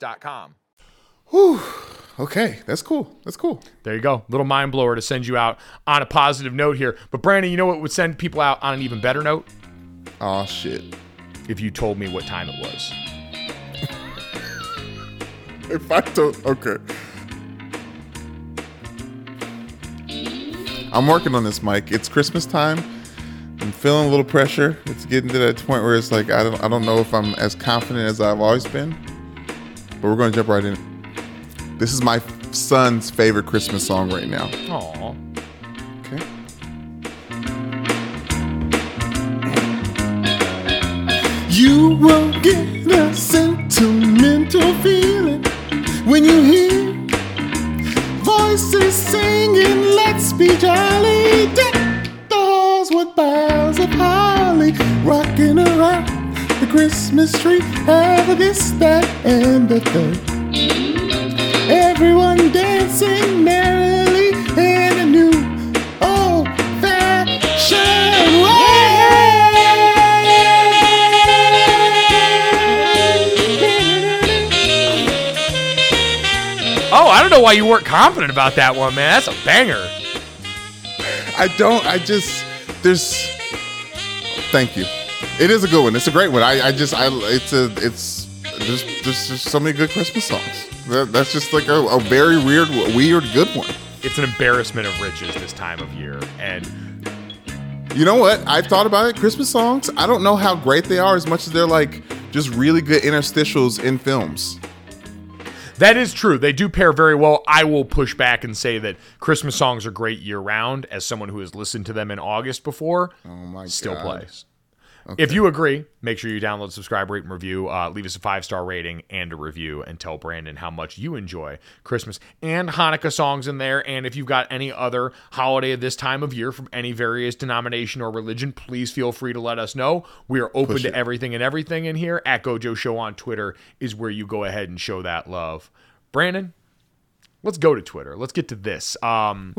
Whew. Okay, that's cool. That's cool. There you go. Little mind blower to send you out on a positive note here. But Brandon, you know what would send people out on an even better note? Oh shit. If you told me what time it was. If I don't, okay. I'm working on this, Mike. It's Christmas time. I'm feeling a little pressure. It's getting to that point where it's like I don't, I don't know if I'm as confident as I've always been. But we're going to jump right in. This is my son's favorite Christmas song right now. Aw. Okay. You will get a sentimental feeling when you hear voices singing, Let's be jolly. Deck the halls with boughs of holly, rocking around the Christmas tree. Have this, that, and the third. Everyone dancing merrily in a new old fashioned Oh, I don't know why you weren't confident about that one, man. That's a banger. I don't. I just there's. Thank you. It is a good one. It's a great one. I, I just I it's a it's there's there's just so many good Christmas songs. That, that's just like a, a very weird weird good one. It's an embarrassment of riches this time of year, and You know what? I've thought about it. Christmas songs. I don't know how great they are as much as they're like just really good interstitials in films. that is true. They do pair very well. I will push back and say that Christmas songs are great year round. As someone who has listened to them in August before, Oh my still God. plays. If you agree, make sure you download, subscribe, rate, and review. Uh, leave us a five star rating and a review, and tell Brandon how much you enjoy Christmas and Hanukkah songs in there. And if you've got any other holiday of this time of year from any various denomination or religion, please feel free to let us know. We are open Push to it. everything and everything in here. At Gojo Show on Twitter is where you go ahead and show that love. Brandon, let's go to Twitter. Let's get to this. Um,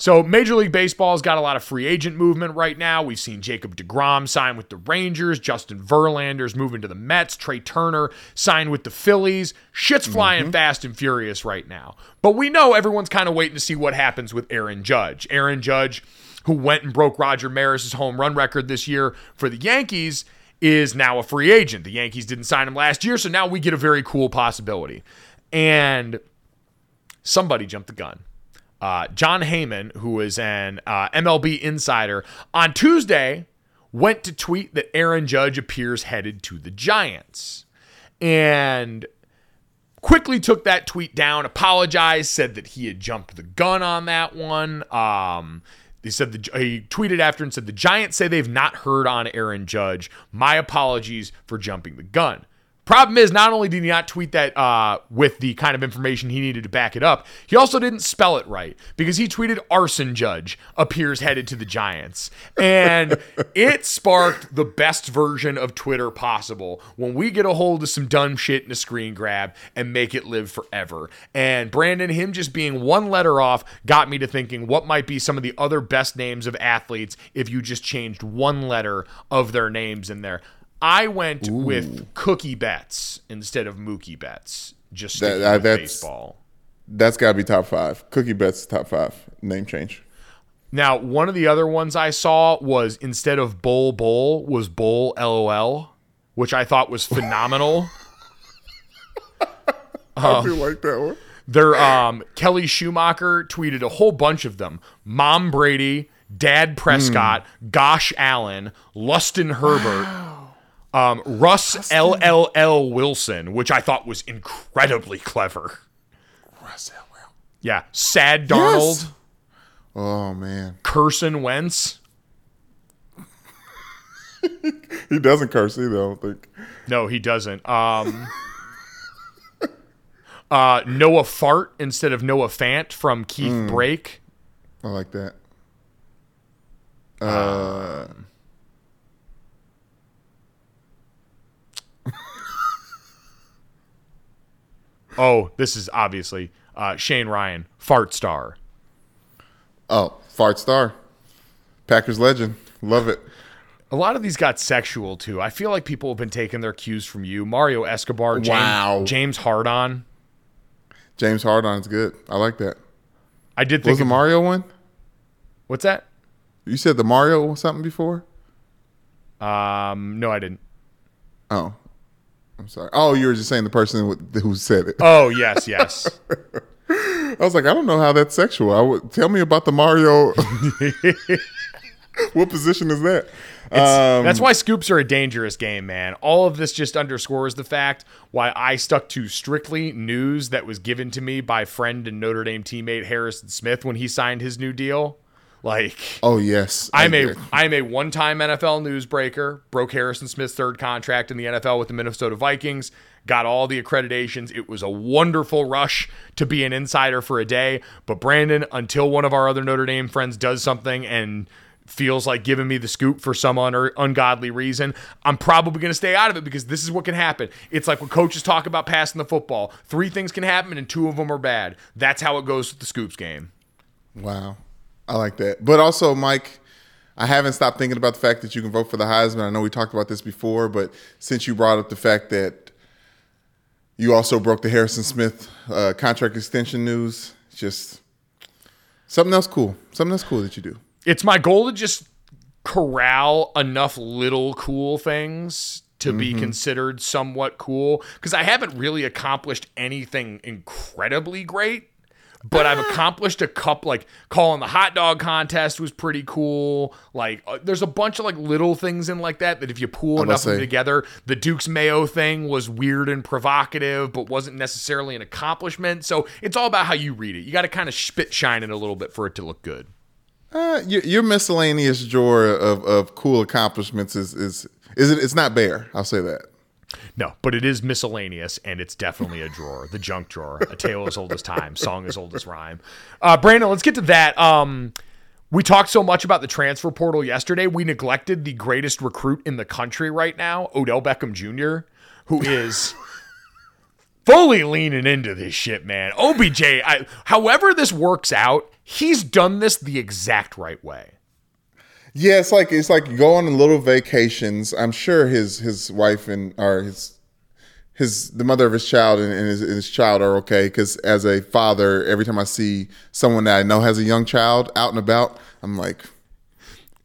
so Major League Baseball's got a lot of free agent movement right now. We've seen Jacob DeGrom sign with the Rangers, Justin Verlander's moving to the Mets, Trea Turner signed with the Phillies. Shit's mm-hmm. flying fast and furious right now. But we know everyone's kind of waiting to see what happens with Aaron Judge. Aaron Judge, who went and broke Roger Maris's home run record this year for the Yankees, is now a free agent. The Yankees didn't sign him last year, so now we get a very cool possibility. And somebody jumped the gun. Uh, Jon Heyman, who is an uh, MLB insider, on Tuesday went to tweet that Aaron Judge appears headed to the Giants. And quickly took that tweet down, apologized, said that he had jumped the gun on that one. Um, he said the, he tweeted after and said the Giants say they've not heard on Aaron Judge. My apologies for jumping the gun. Problem is, not only did he not tweet that uh, with the kind of information he needed to back it up, he also didn't spell it right because he tweeted arson judge appears headed to the Giants. And it sparked the best version of Twitter possible when we get a hold of some dumb shit in a screen grab and make it live forever. And Brandon, him just being one letter off, got me to thinking what might be some of the other best names of athletes if you just changed one letter of their names in there. I went with Cookie Betts instead of Mookie Betts. Just That- uh, that's- baseball. That's got to be top five. Cookie Betts top five. Name change. Now, one of the other ones I saw was instead of Bull Bull was Bull LOL, which I thought was phenomenal. I do like that one. Their um, Kelly Schumacher tweeted a whole bunch of them. Mom Brady, Dad Prescott, Gosh Allen, Lustin Herbert, um, Russ LLL Wilson, which I thought was incredibly clever. Russ Elwell. Yeah, Sad Donald. Yes. Oh man, Carson Wentz. he doesn't curse either. I don't think. No, he doesn't. Um, uh, Noah Fart instead of Noah Fant from Keith Brake. I like that. Uh, Oh, this is obviously uh, Shane Ryan, Fart Star. oh, fart star, Packers legend. Love it. A lot of these got sexual too. I feel like people have been taking their cues from you. Mario Escobar, James, Wow. James Hardon. James Hardon's good. I like that. I did Was think the of- Mario one? What's that? You said the Mario something before? Um, no, I didn't. Oh, I'm sorry. Oh, you were just saying the person who said it. Oh, yes, yes. I was like, I don't know how that's sexual. I would tell me about the Mario. what position is that? Um, That's why scoops are a dangerous game, man. All of this just underscores the fact why I stuck to strictly news that was given to me by friend and Notre Dame teammate Harrison Smith when he signed his new deal. Like, Oh yes, I'm I a. I'm a one time NFL newsbreaker. Broke Harrison Smith's third contract in the NFL with the Minnesota Vikings. Got all the accreditations. It was a wonderful rush to be an insider for a day. But Brandon, until one of our other Notre Dame friends does something and feels like giving me the scoop for some un- ungodly reason, I'm probably going to stay out of it because this is what can happen. It's like when coaches talk about passing the football. Three things can happen and two of them are bad. That's how it goes with the scoops game. Wow, I like that. But also, Mike, I haven't stopped thinking about the fact that you can vote for the Heisman. I know we talked about this before, but since you brought up the fact that you also broke the Harrison Smith uh, contract extension news, just something else cool. Something else cool that you do. it's my goal to just corral enough little cool things to be considered somewhat cool because I haven't really accomplished anything incredibly great. But I've accomplished a cup like calling the hot dog contest was pretty cool. Like uh, there's a bunch of like little things in like that that if you pool I enough of them together, the Duke's Mayo thing was weird and provocative, but wasn't necessarily an accomplishment. So it's all about how you read it. You got to kind of spit shine it a little bit for it to look good. Uh, your, your miscellaneous drawer of, of cool accomplishments is is is it? It's not bare. I'll say that. No, but it is miscellaneous, and it's definitely a drawer, the junk drawer, a tale as old as time, song as old as rhyme. Uh, Brandon, let's get to that. Um, we talked so much about the transfer portal yesterday. We neglected the greatest recruit in the country right now, Odell Beckham Jr., who is fully leaning into this shit, man. OBJ, I, however this works out, he's done this the exact right way. Yeah, it's like it's like go on little vacations. I'm sure his his wife and or his his the mother of his child and, and his, his child are okay. Because as a father, every time I see someone that I know has a young child out and about, I'm like,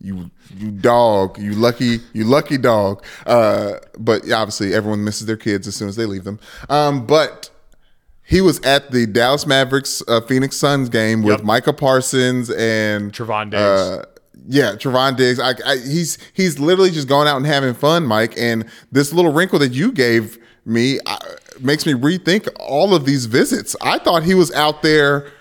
you you dog, you lucky you lucky dog. Uh, but obviously, everyone misses their kids as soon as they leave them. Um, but he was at the Dallas Mavericks uh, Phoenix Suns game with Yep. Micah Parsons and Trevon Diggs. Uh, yeah, Trevon Diggs. I, I, he's he's literally just going out and having fun, Mike. And this little wrinkle that you gave me uh, makes me rethink all of these visits. I thought he was out there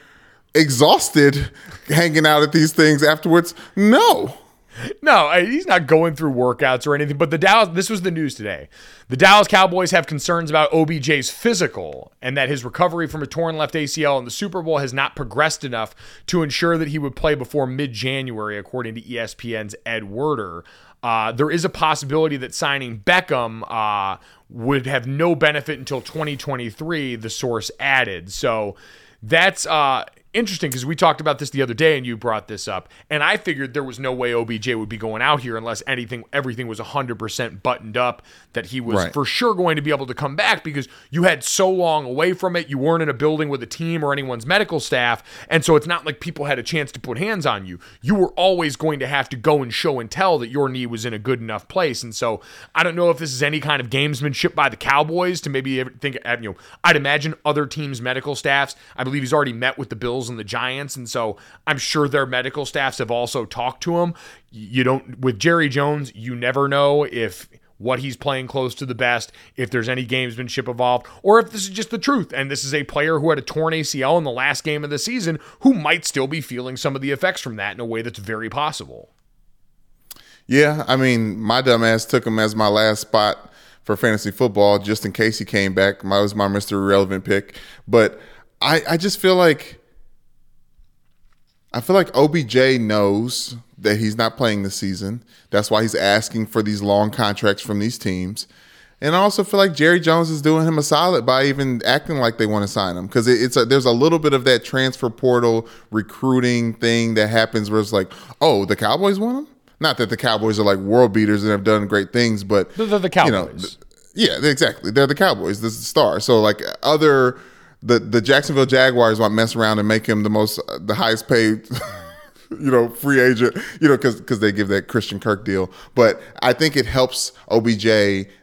exhausted, hanging out at these things afterwards. No. No, he's not going through workouts or anything. But the Dallas, this was the news today. The Dallas Cowboys have concerns about OBJ's physical and that his recovery from a torn left ACL in the Super Bowl has not progressed enough to ensure that he would play before mid January, according to ESPN's Ed Werder. Uh, there is a possibility that signing Beckham uh, would have no benefit until 2023, the source added. So that's uh, interesting because we talked about this the other day and you brought this up and i figured there was no way obj would be going out here unless anything everything was 100% buttoned up that he was Right. for sure going to be able to come back because you had so long away from it you weren't in a building with a team or anyone's medical staff and so it's not like people had a chance to put hands on you you were always going to have to go and show and tell that your knee was in a good enough place and so i don't know if this is any kind of gamesmanship by the cowboys to maybe think you know i'd imagine other teams medical staffs i believe he's already met with the bills and the giants and so i'm sure their medical staffs have also talked to him you don't with jerry jones you never know if what he's playing close to the best, if there's any gamesmanship involved, or if this is just the truth. And this is a player who had a torn ACL in the last game of the season who might still be feeling some of the effects from that in a way that's very possible. Yeah, I mean, my dumbass took him as my last spot for fantasy football just in case he came back. My was my Mr. Irrelevant pick. But I, I just feel like I feel like OBJ knows that he's not playing this season. That's why he's asking for these long contracts from these teams. And I also feel like Jerry Jones is doing him a solid by even acting like they want to sign him because it, it's a, there's a little bit of that transfer portal recruiting thing that happens where it's like, oh, the Cowboys want him. Not that the Cowboys are like world beaters and have done great things, but They're the you know, Cowboys. th- yeah, exactly. They're the Cowboys. This is the star. So like other the the Jacksonville Jaguars want to mess around and make him the most uh, the highest paid you know free agent you know because because they give that Christian Kirk deal. But I think it helps OBJ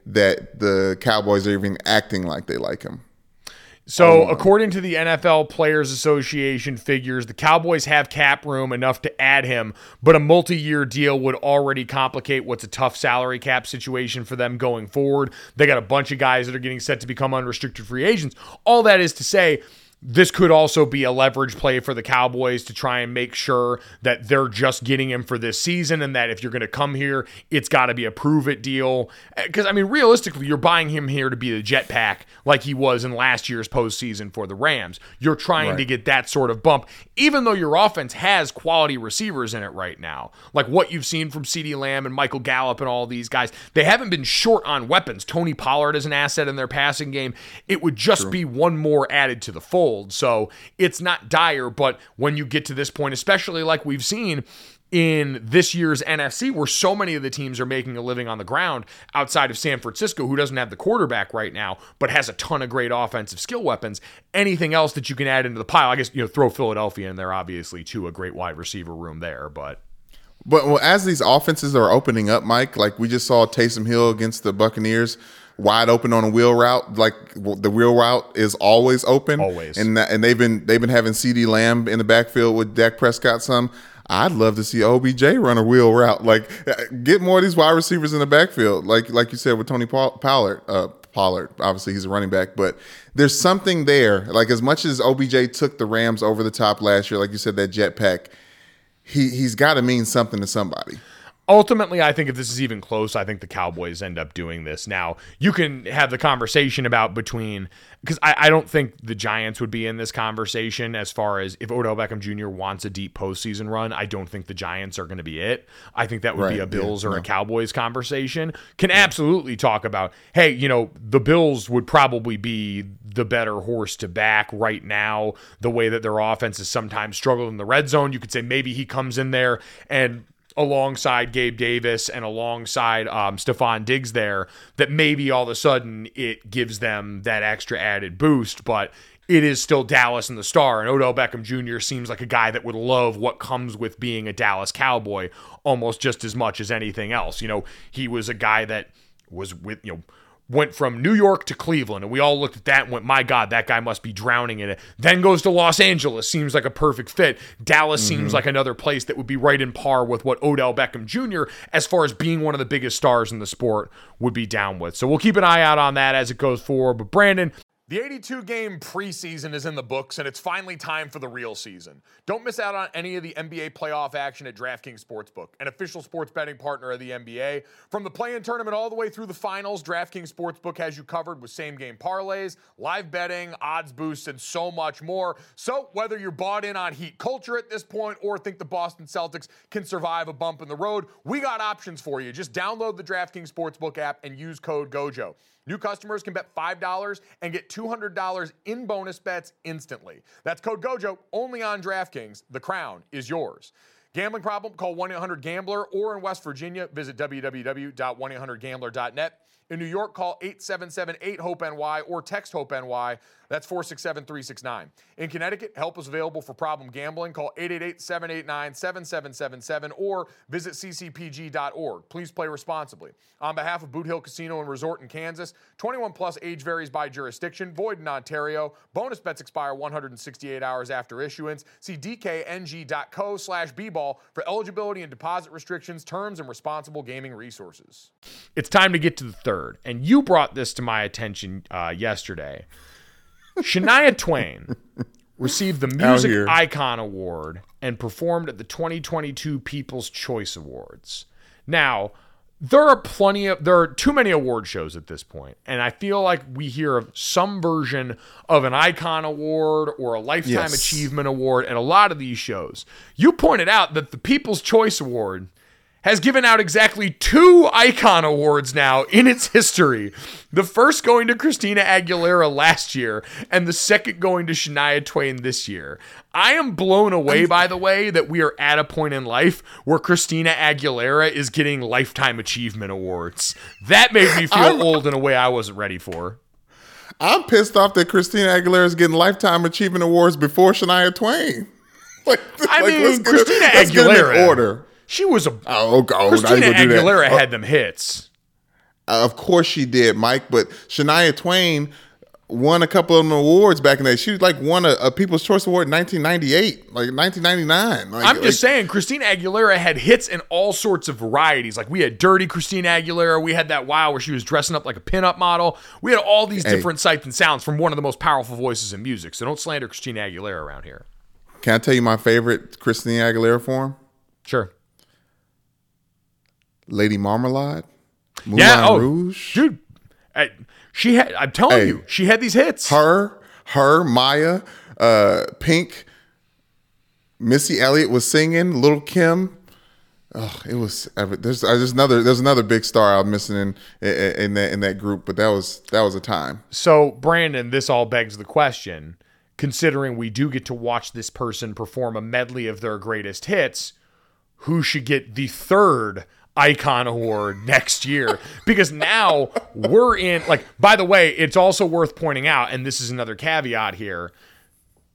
that the Cowboys are even acting like they like him. So, oh, according to the NFL Players Association figures, the Cowboys have cap room enough to add him, but a multi year deal would already complicate what's a tough salary cap situation for them going forward. They got a bunch of guys that are getting set to become unrestricted free agents. All that is to say, this could also be a leverage play for the Cowboys to try and make sure that they're just getting him for this season and that if you're going to come here, it's got to be a prove it deal. Uh, because, I mean, realistically, you're buying him here to be the jetpack like he was in last year's postseason for the Rams. You're trying to get that sort of bump, even though your offense has quality receivers in it right now. Like what you've seen from CeeDee Lamb and Michael Gallup and all these guys. They haven't been short on weapons. Tony Pollard is an asset in their passing game. It would just be one more added to the fold. So it's not dire, but when you get to this point, especially like we've seen in this year's NFC, where so many of the teams are making a living on the ground outside of San Francisco, who doesn't have the quarterback right now, but has a ton of great offensive skill weapons. Anything else that you can add into the pile? I guess you know throw Philadelphia in there, obviously, too, a great wide receiver room there, but. But well, as these offenses are opening up, Mike, like we just saw Taysom Hill against the Buccaneers, wide open on a wheel route. Like the wheel route is always open, Always. and that- and they've been they've been having CeeDee Lamb in the backfield with Dak Prescott. Some I'd love to see OBJ run a wheel route. Like uh, get more of these wide receivers in the backfield. Like like you said with Tony Pollard. Uh, Pollard, obviously he's a running back, but there's something there. Like as much as OBJ took the Rams over the top last year, like you said, that jetpack he he's got to mean something to somebody. Ultimately, I think if this is even close, I think the Cowboys end up doing this. Now, you can have the conversation about between because I, I don't think the Giants would be in this conversation as far as if Odell Beckham Jr. wants a deep postseason run. I don't think the Giants are going to be it. I think that would be a Bills yeah, or a. Cowboys conversation. Can absolutely talk about, hey, you know, the Bills would probably be the better horse to back right now, the way that their offense is sometimes struggled in the red zone. You could say maybe he comes in there and alongside Gabe Davis and alongside um, Stefon Diggs there, that maybe all of a sudden it gives them that extra added boost. But it is still Dallas and the star. And Odell Beckham Jr. seems like a guy that would love what comes with being a Dallas Cowboy almost just as much as anything else. You know, he was a guy that was with, you know, went from New York to Cleveland, and we all looked at that and went, "My God, that guy must be drowning in it." Then goes to Los Angeles, seems like a perfect fit. Dallas seems mm-hmm. like another place that would be right in par with what Odell Beckham Jr. as far as being one of the biggest stars in the sport would be down with. So we'll keep an eye out on that as it goes forward. But Brandon. The 82 game preseason is in the books, and it's finally time for the real season. Don't miss out on any of the NBA playoff action at DraftKings Sportsbook, an official sports betting partner of the NBA. From the play in tournament all the way through the finals, DraftKings Sportsbook has you covered with same game parlays, live betting, odds boosts, and so much more. So, whether you're bought in on Heat culture at this point or think the Boston Celtics can survive a bump in the road, we got options for you. Just download the DraftKings Sportsbook app and use code GOJO. New customers can bet $5 and get $200 in bonus bets instantly. That's code GOJO only on DraftKings. The crown is yours. Gambling problem? Call 1 800 Gambler or in West Virginia, visit www.1800Gambler.net. In New York, call 877 8 HOPE NY or text HOPE NY. That's 467 369. In Connecticut, help is available for problem gambling. Call 888 789 7777 or visit ccpg.org. Please play responsibly. On behalf of Boot Hill Casino and Resort in Kansas, 21 plus age varies by jurisdiction, void in Ontario. Bonus bets expire 168 hours after issuance. See dkng.co slash bball for eligibility and deposit restrictions, terms, and responsible gaming resources. It's time to get to the third, and you brought this to my attention uh, yesterday. Shania Twain received the Music. Icon Award and performed at the 2022 People's Choice Awards. Now, there are plenty of there are too many award shows at this point, and I feel like we hear of some version of an icon award or a lifetime Yes. achievement award at a lot of these shows. You pointed out that the People's Choice Award has given out exactly two icon awards now in its history. The first going to Christina Aguilera last year, and the second going to Shania Twain this year. I am blown away, by the way, that we are at a point in life where Christina Aguilera is getting lifetime achievement awards. That made me feel I'm- old in a way I wasn't ready for. I'm pissed off that Christina Aguilera is getting Lifetime Achievement Awards before Shania Twain. like, I like, mean, it- Christina let's get 'em in Aguilera. order. She was a Oh, God, Christina I ain't gonna do that. Aguilera Oh, had them hits. Uh, of course she did, Mike. But Shania Twain won a couple of them awards back in the day. She like won a, a People's Choice Award in 1998, like 1999. Like, I'm just like, saying, Christina Aguilera had hits in all sorts of varieties. Like we had dirty Christina Aguilera. We had that wow where she was dressing up like a pinup model. We had all these Hey. different sights and sounds from one of the most powerful voices in music. So don't slander Christina Aguilera around here. Can I tell you my favorite Christina Aguilera form? Sure. Lady Marmalade. Moulin yeah. Oh, Rouge. dude. I, she had. I'm telling Hey. you, she had these hits. Her, her, Maya, uh, Pink, Missy Elliott was singing. Lil' Kim. Oh, it was. There's, uh, there's another. There's another big star I'm missing in, in in that in that group, but that was that was a time. So, Brandon, this all begs the question considering we do get to watch this person perform a medley of their greatest hits, who should get the third icon award next year? Because now we're in, like, by the way, it's also worth pointing out, and this is another caveat here.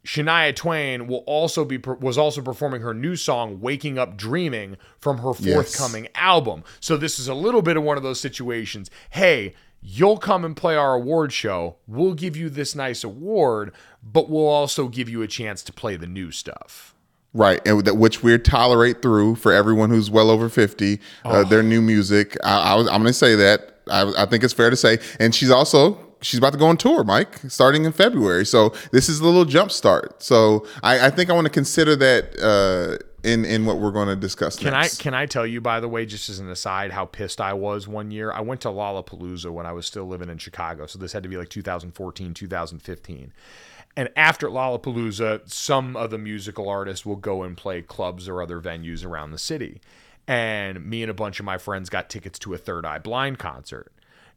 Shania Twain will also be was also performing her new song "Waking Up Dreaming" from her Yes. forthcoming album. So this is a little bit of one of those situations. Hey, you'll come and play our award show. We'll give you this nice award, but we'll also give you a chance to play the new stuff. Right, and that which we tolerate through for everyone who's well over fifty. Uh, their new music. I, I was, I'm going to say that. I, I think it's fair to say, and she's also she's about to go on tour, Mike, starting in February. So this is a little jump start. So I, I think I want to consider that uh, in in what we're going to discuss. Can next. I can I tell you by the way, just as an aside, how pissed I was one year? I went to Lollapalooza when I was still living in Chicago, so this had to be like 2014, 2015. And after Lollapalooza, some of the musical artists will go and play clubs or other venues around the city. And me and a bunch of my friends got tickets to a Third Eye Blind concert.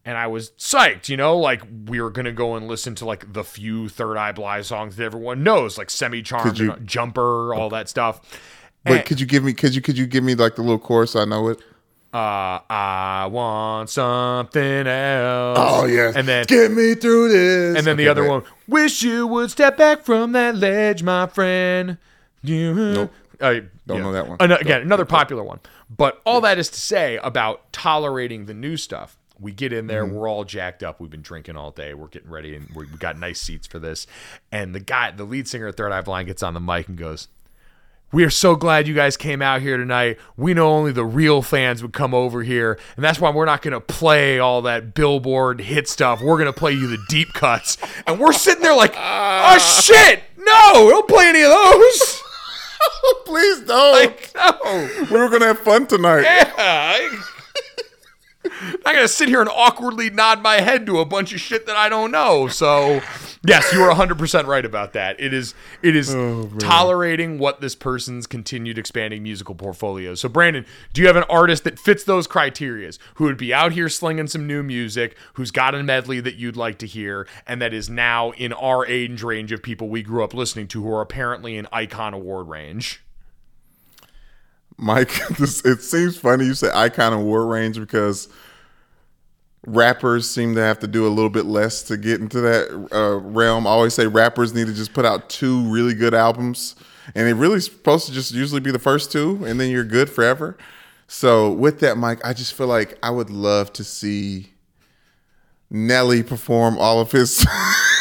And I was psyched, you know, like we were gonna go and listen to like the few Third Eye Blind songs that everyone knows, like Semi Charmed, Jumper, all that stuff. But And- could you give me? Could you? Could you give me like the little chorus? I know it. Uh, I want something else. Oh yeah. And then get me through this. and then the other one, wish you would step back from that ledge, my friend. You Nope. I Don't know that one. Ano- again, another popular one. But all that is to say about tolerating the new stuff. We get in there, Mm-hmm. we're all jacked up. We've been drinking all day. We're getting ready, and we we got nice seats for this. And the guy, the lead singer of Third Eye Blind, gets on the mic and goes, we are so glad you guys came out here tonight. We know only the real fans would come over here, and that's why we're not going to play all that billboard hit stuff. We're going to play you the deep cuts. And we're sitting there like, oh shit, no, don't play any of those. Please don't. Like, no. we were gonna have fun tonight. Yeah. Not gonna sit here and awkwardly nod my head to a bunch of shit that I don't know. So, yes, you are 100 percent right about that. It is it is oh, tolerating what this person's continued expanding musical portfolio. So, Brandon, do you have an artist that fits those criterias, who would be out here slinging some new music, who's got a medley that you'd like to hear, and that is now in our age range of people we grew up listening to, who are apparently in icon award range? Mike, this, it seems funny you say icon award range because rappers seem to have to do a little bit less to get into that uh, realm. I always say rappers need to just put out two really good albums, and it really supposed to just usually be the first two, and then you're good forever. So with that, Mike, I just feel like I would love to see Nelly perform all of his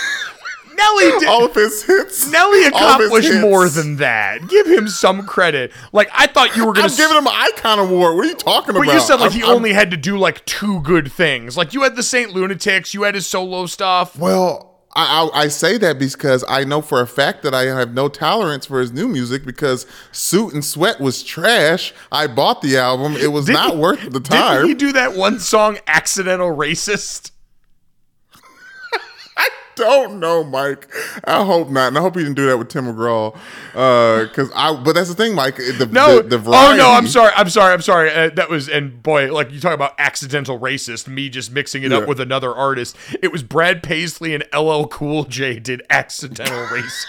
Nelly did. all of his hits. Nelly all of his accomplished more than that. Give him some credit. Like I thought you were gonna. I'm giving him an icon award. What are you talking But about? But you said like I'm- he I'm- only had to do like two good things. Like you had the Saint Lunatics, you had his solo stuff. Well, I, I I say that because I know for a fact that I have no tolerance for his new music because Suit and Sweat was trash. I bought the album. It was Didn't not he- worth the time. Didn't he do that one song, "Accidental Racist"? Don't know, Mike. I hope not. And I hope he didn't do that with Tim McGraw. Because I, but that's the thing, Mike. The, No. the, the oh no, I'm sorry. I'm sorry. I'm sorry. Uh, that was and boy, like you talk about accidental racist. Me just mixing it Yeah. up with another artist. It was Brad Paisley and LL Cool J did accidental racist.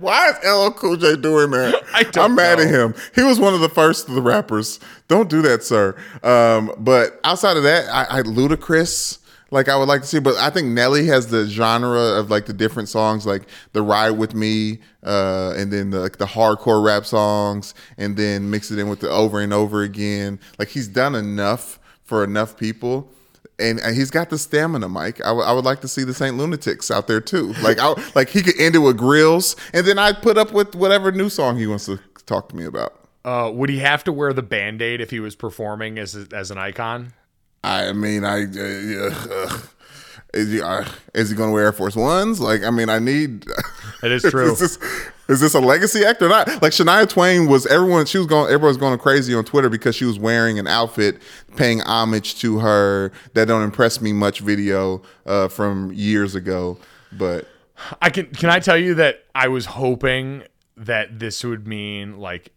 Why is LL Cool J doing that? I don't I'm mad at him. He was one of the first of the rappers. Don't do that, sir. Um, but outside of that, I, I Ludacris. Like I would like to see, but I think Nelly has the genre of like the different songs, like the "Ride with Me," uh, and then the, like the hardcore rap songs, and then mix it in with the over and over again. Like he's done enough for enough people and and he's got the stamina, Mike. I, w- I would like to see the Saint Lunatics out there too. Like, I, like he could end it with Grillz, and then I'd put up with whatever new song he wants to talk to me about. Uh, would he have to wear the band aid if he was performing as as an icon? I mean, I uh, uh, is he uh, is he going to wear Air Force Ones? Like, I mean, I need. It is true. is, this, is this a legacy act or not? Like Shania Twain was everyone. She was going. Everyone was going crazy on Twitter because she was wearing an outfit paying homage to her that don't impress me much video uh, from years ago. But I can can I tell you that I was hoping that this would mean like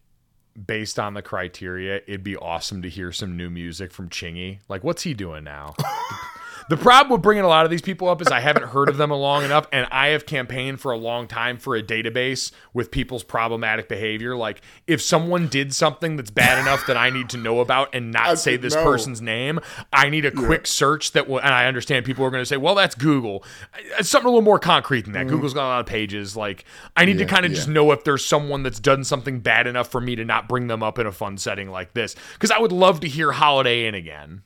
based on the criteria, it'd be awesome to hear some new music from Chingy. Like what's he doing now? The problem with bringing a lot of these people up is I haven't heard of them long enough, and I have campaigned for a long time for a database with people's problematic behavior. Like, if someone did something that's bad enough that I need to know about and not I say this know. person's name, I need a quick search that will. And I understand people are going to say, "Well, that's Google." It's something a little more concrete than that. Google's got a lot of pages. Like, I need to Mm-hmm. Kind of yeah. just know if there's someone that's done something bad enough for me to not bring them up in a fun setting like this. Because I would love to hear Holidae In again.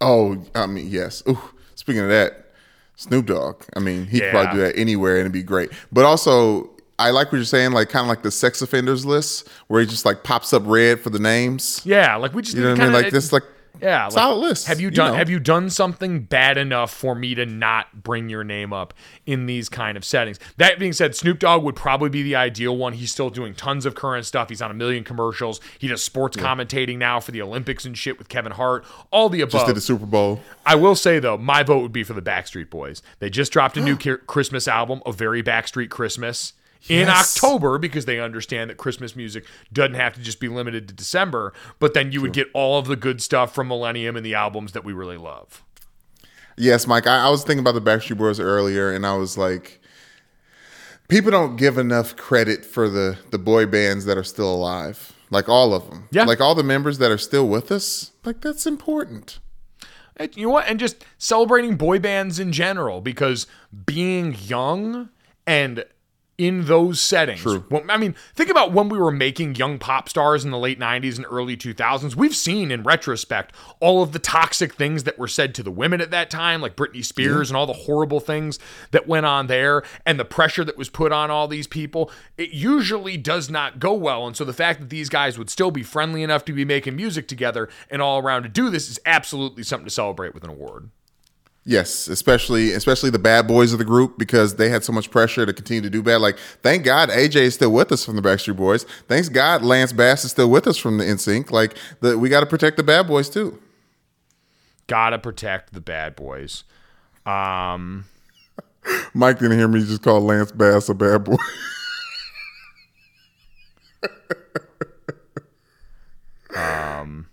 Oh, I mean, yes. Ooh, speaking of that, Snoop Dogg. I mean, he could probably do that anywhere and it'd be great. But also, I like what you're saying, like kind of like the sex offenders list, where he just like pops up red for the names. Yeah, like we just You know what I mean? Like this, like Yeah, like, solid list. Have you you done know. Have you done something bad enough for me to not bring your name up in these kind of settings? That being said, Snoop Dogg would probably be the ideal one. He's still doing tons of current stuff. He's on a million commercials. He does sports commentating now for the Olympics and shit with Kevin Hart. All the above. just did the Super Bowl. I will say though, my vote would be for the Backstreet Boys. They just dropped a new Christmas album, a very Backstreet Christmas. In Yes. October, because they understand that Christmas music doesn't have to just be limited to December, but then you would get all of the good stuff from Millennium and the albums that we really love. Yes, Mike. I, I was thinking about the Backstreet Boys earlier, and I was like, people don't give enough credit for the the boy bands that are still alive. Like all of them. Yeah. Like all the members that are still with us. Like that's important. And you know what? And just celebrating boy bands in general, because being young and in those settings. True. Well, I mean, think about when we were making young pop stars in the late 90s and early 2000s. We've seen in retrospect all of the toxic things that were said to the women at that time, like Britney Spears and all the horrible things that went on there and the pressure that was put on all these people. It usually does not go well. And so the fact that these guys would still be friendly enough to be making music together and all around to do this is absolutely something to celebrate with an award. Yes, especially especially the bad boys of the group because they had so much pressure to continue to do bad. Like, thank God AJ is still with us from the Backstreet Boys. Thanks God Lance Bass is still with us from the NSYNC. Like, the, we got to protect the bad boys too. Gotta protect the bad boys. Um, Mike didn't hear me just call Lance Bass a bad boy. um,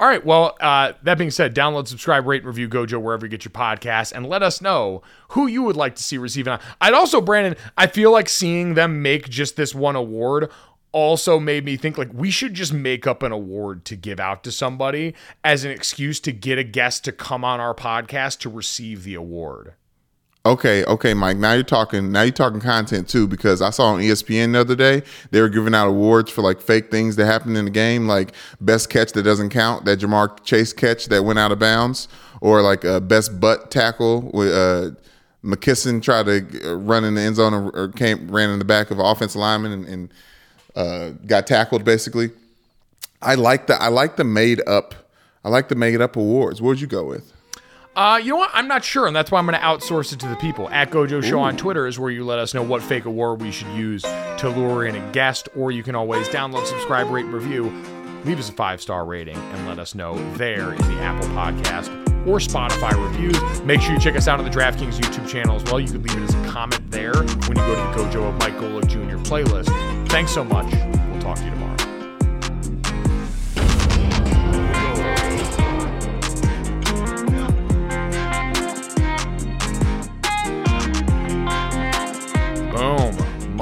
all right. Well, uh, that being said, download, subscribe, rate, and review Gojo wherever you get your podcast, and let us know who you would like to see receive it. I'd also, Brandon, I feel like seeing them make just this one award also made me think like we should just make up an award to give out to somebody as an excuse to get a guest to come on our podcast to receive the award. Okay, okay, Mike. Now you're talking. Now you're talking content too, because I saw on ESPN the other day they were giving out awards for like fake things that happened in the game, like best catch that doesn't count, that Ja'Marr Chase catch that went out of bounds, or like a best butt tackle with uh, McKisson tried to uh, run in the end zone or, or came ran in the back of an offensive lineman and, and uh, got tackled. Basically, I like the I like the made up I like the made up awards. Where'd you go with? Uh, you know what? I'm not sure, and that's why I'm going to outsource it to the people. At Gojo Show on Twitter is where you let us know what fake award we should use to lure in a guest, or you can always download, subscribe, rate, and review. Leave us a five star rating and let us know there in the Apple Podcast or Spotify reviews. Make sure you check us out on the DraftKings YouTube channel as well. You can leave it as a comment there when you go to the Gojo of Mike Golic Jr. playlist. Thanks so much. We'll talk to you tomorrow.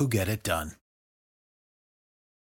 who get it done.